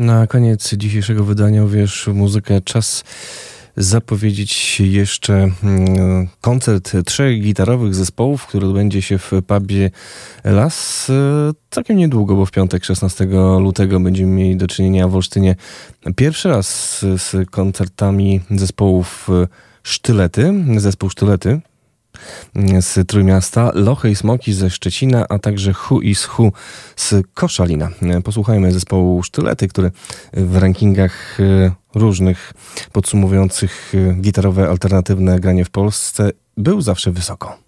Na koniec dzisiejszego wydania wiesz muzykę czas zapowiedzieć jeszcze mm, koncert trzech gitarowych zespołów, który odbędzie się w pubie Las. Całkiem niedługo, bo w piątek 16 lutego będziemy mieli do czynienia w Olsztynie pierwszy raz z, z koncertami zespołów e, Sztylety, zespół Sztylety z Trójmiasta, Lochy i Smoki ze Szczecina, a także Hu i Schu z Koszalina. Posłuchajmy zespołu Sztylety, który w rankingach e, różnych podsumowujących e, gitarowe alternatywne granie w Polsce był zawsze wysoko.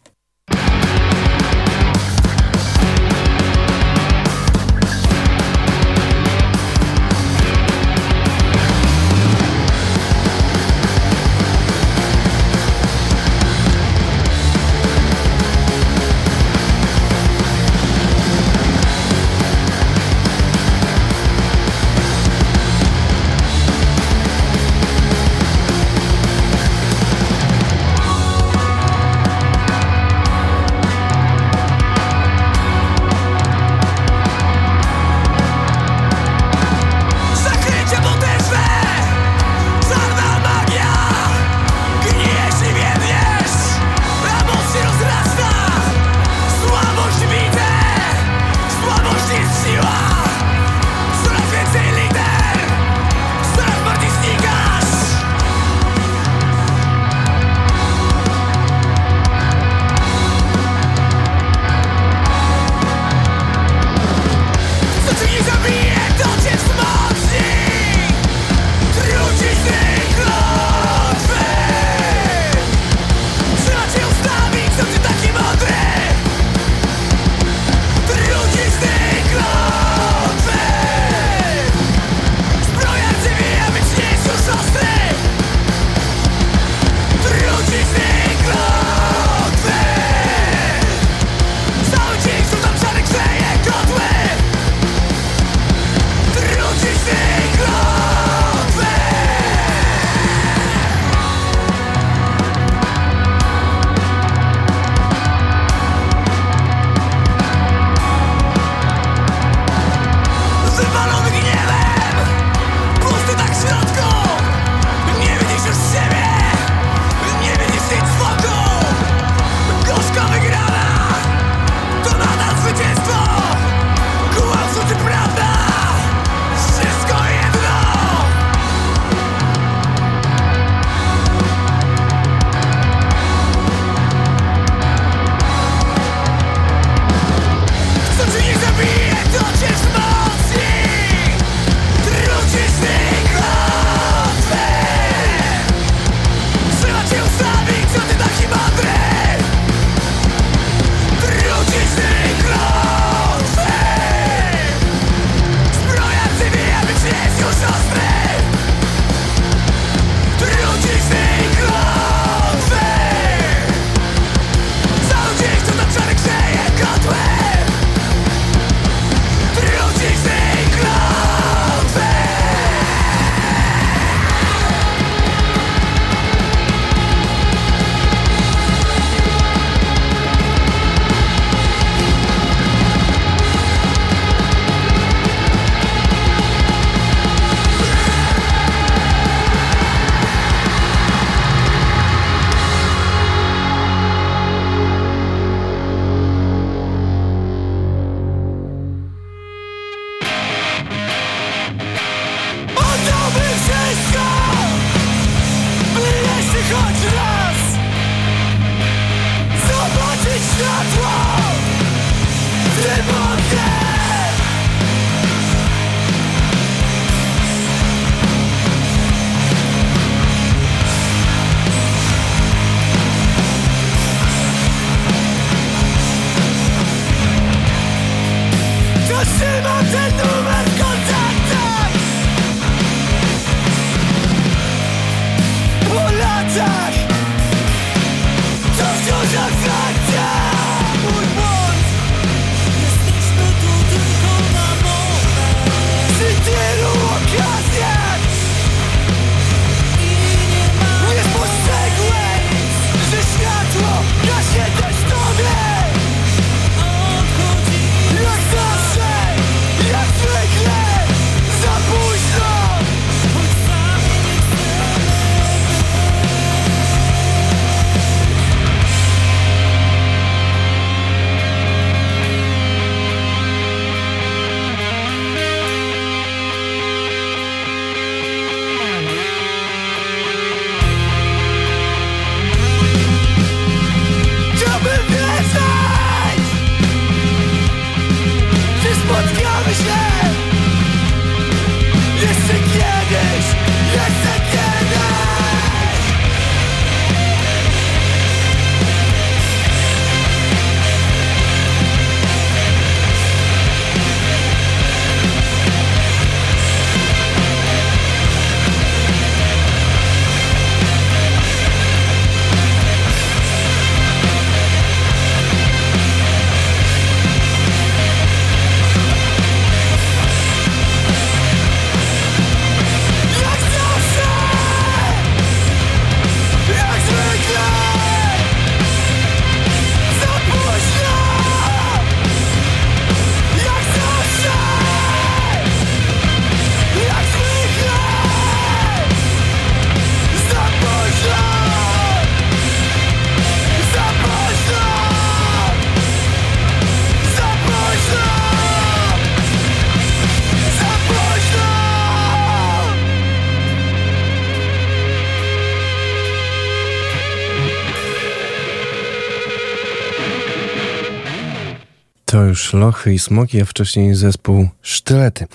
Lochy i Smoki, a wcześniej zespół Sztylety.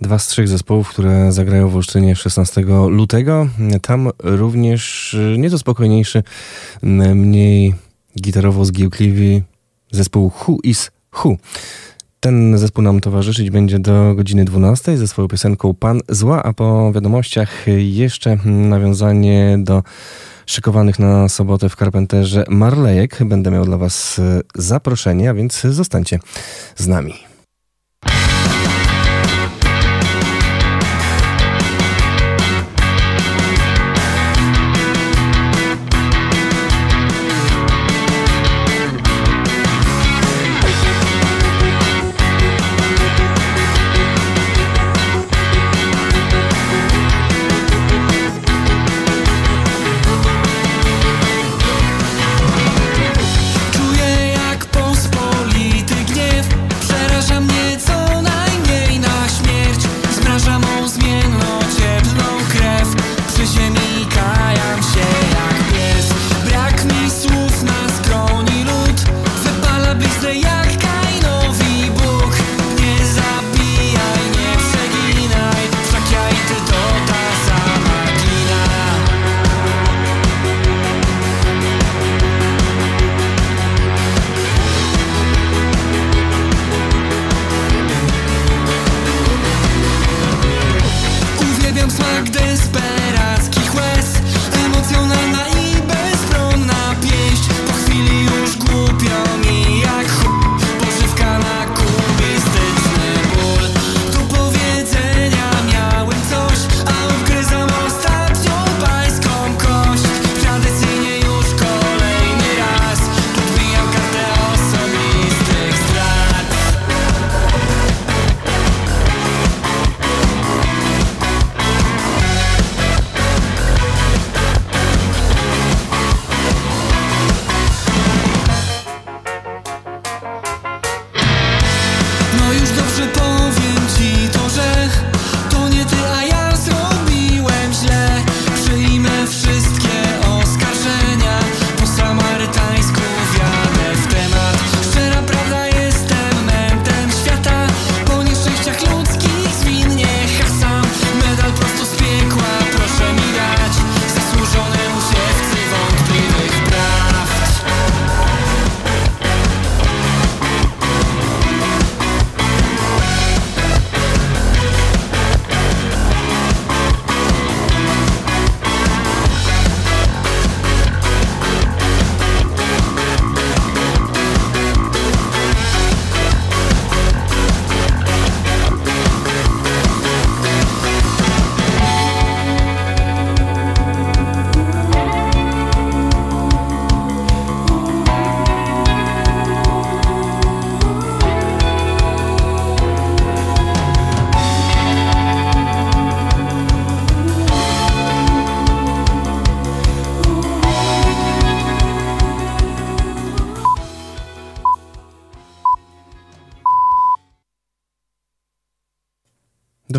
Dwa z trzech zespołów, które zagrają w Olsztynie 16 lutego. Tam również y, nieco spokojniejszy, mniej gitarowo zgiełkliwy zespół Who is Who. Ten zespół nam towarzyszyć będzie do godziny 12 ze swoją piosenką Pan Zła, a po wiadomościach jeszcze nawiązanie do szykowanych na sobotę w Karpenterze Marlejek. Będę miał dla Was zaproszenie, a więc zostańcie z nami.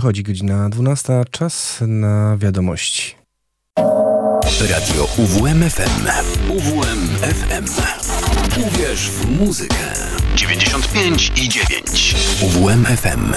Dochodzi godzina 12, czas na wiadomości. Radio UWMFM. UWMFM. Uwierz w muzykę. 95 i 9. UWMFM.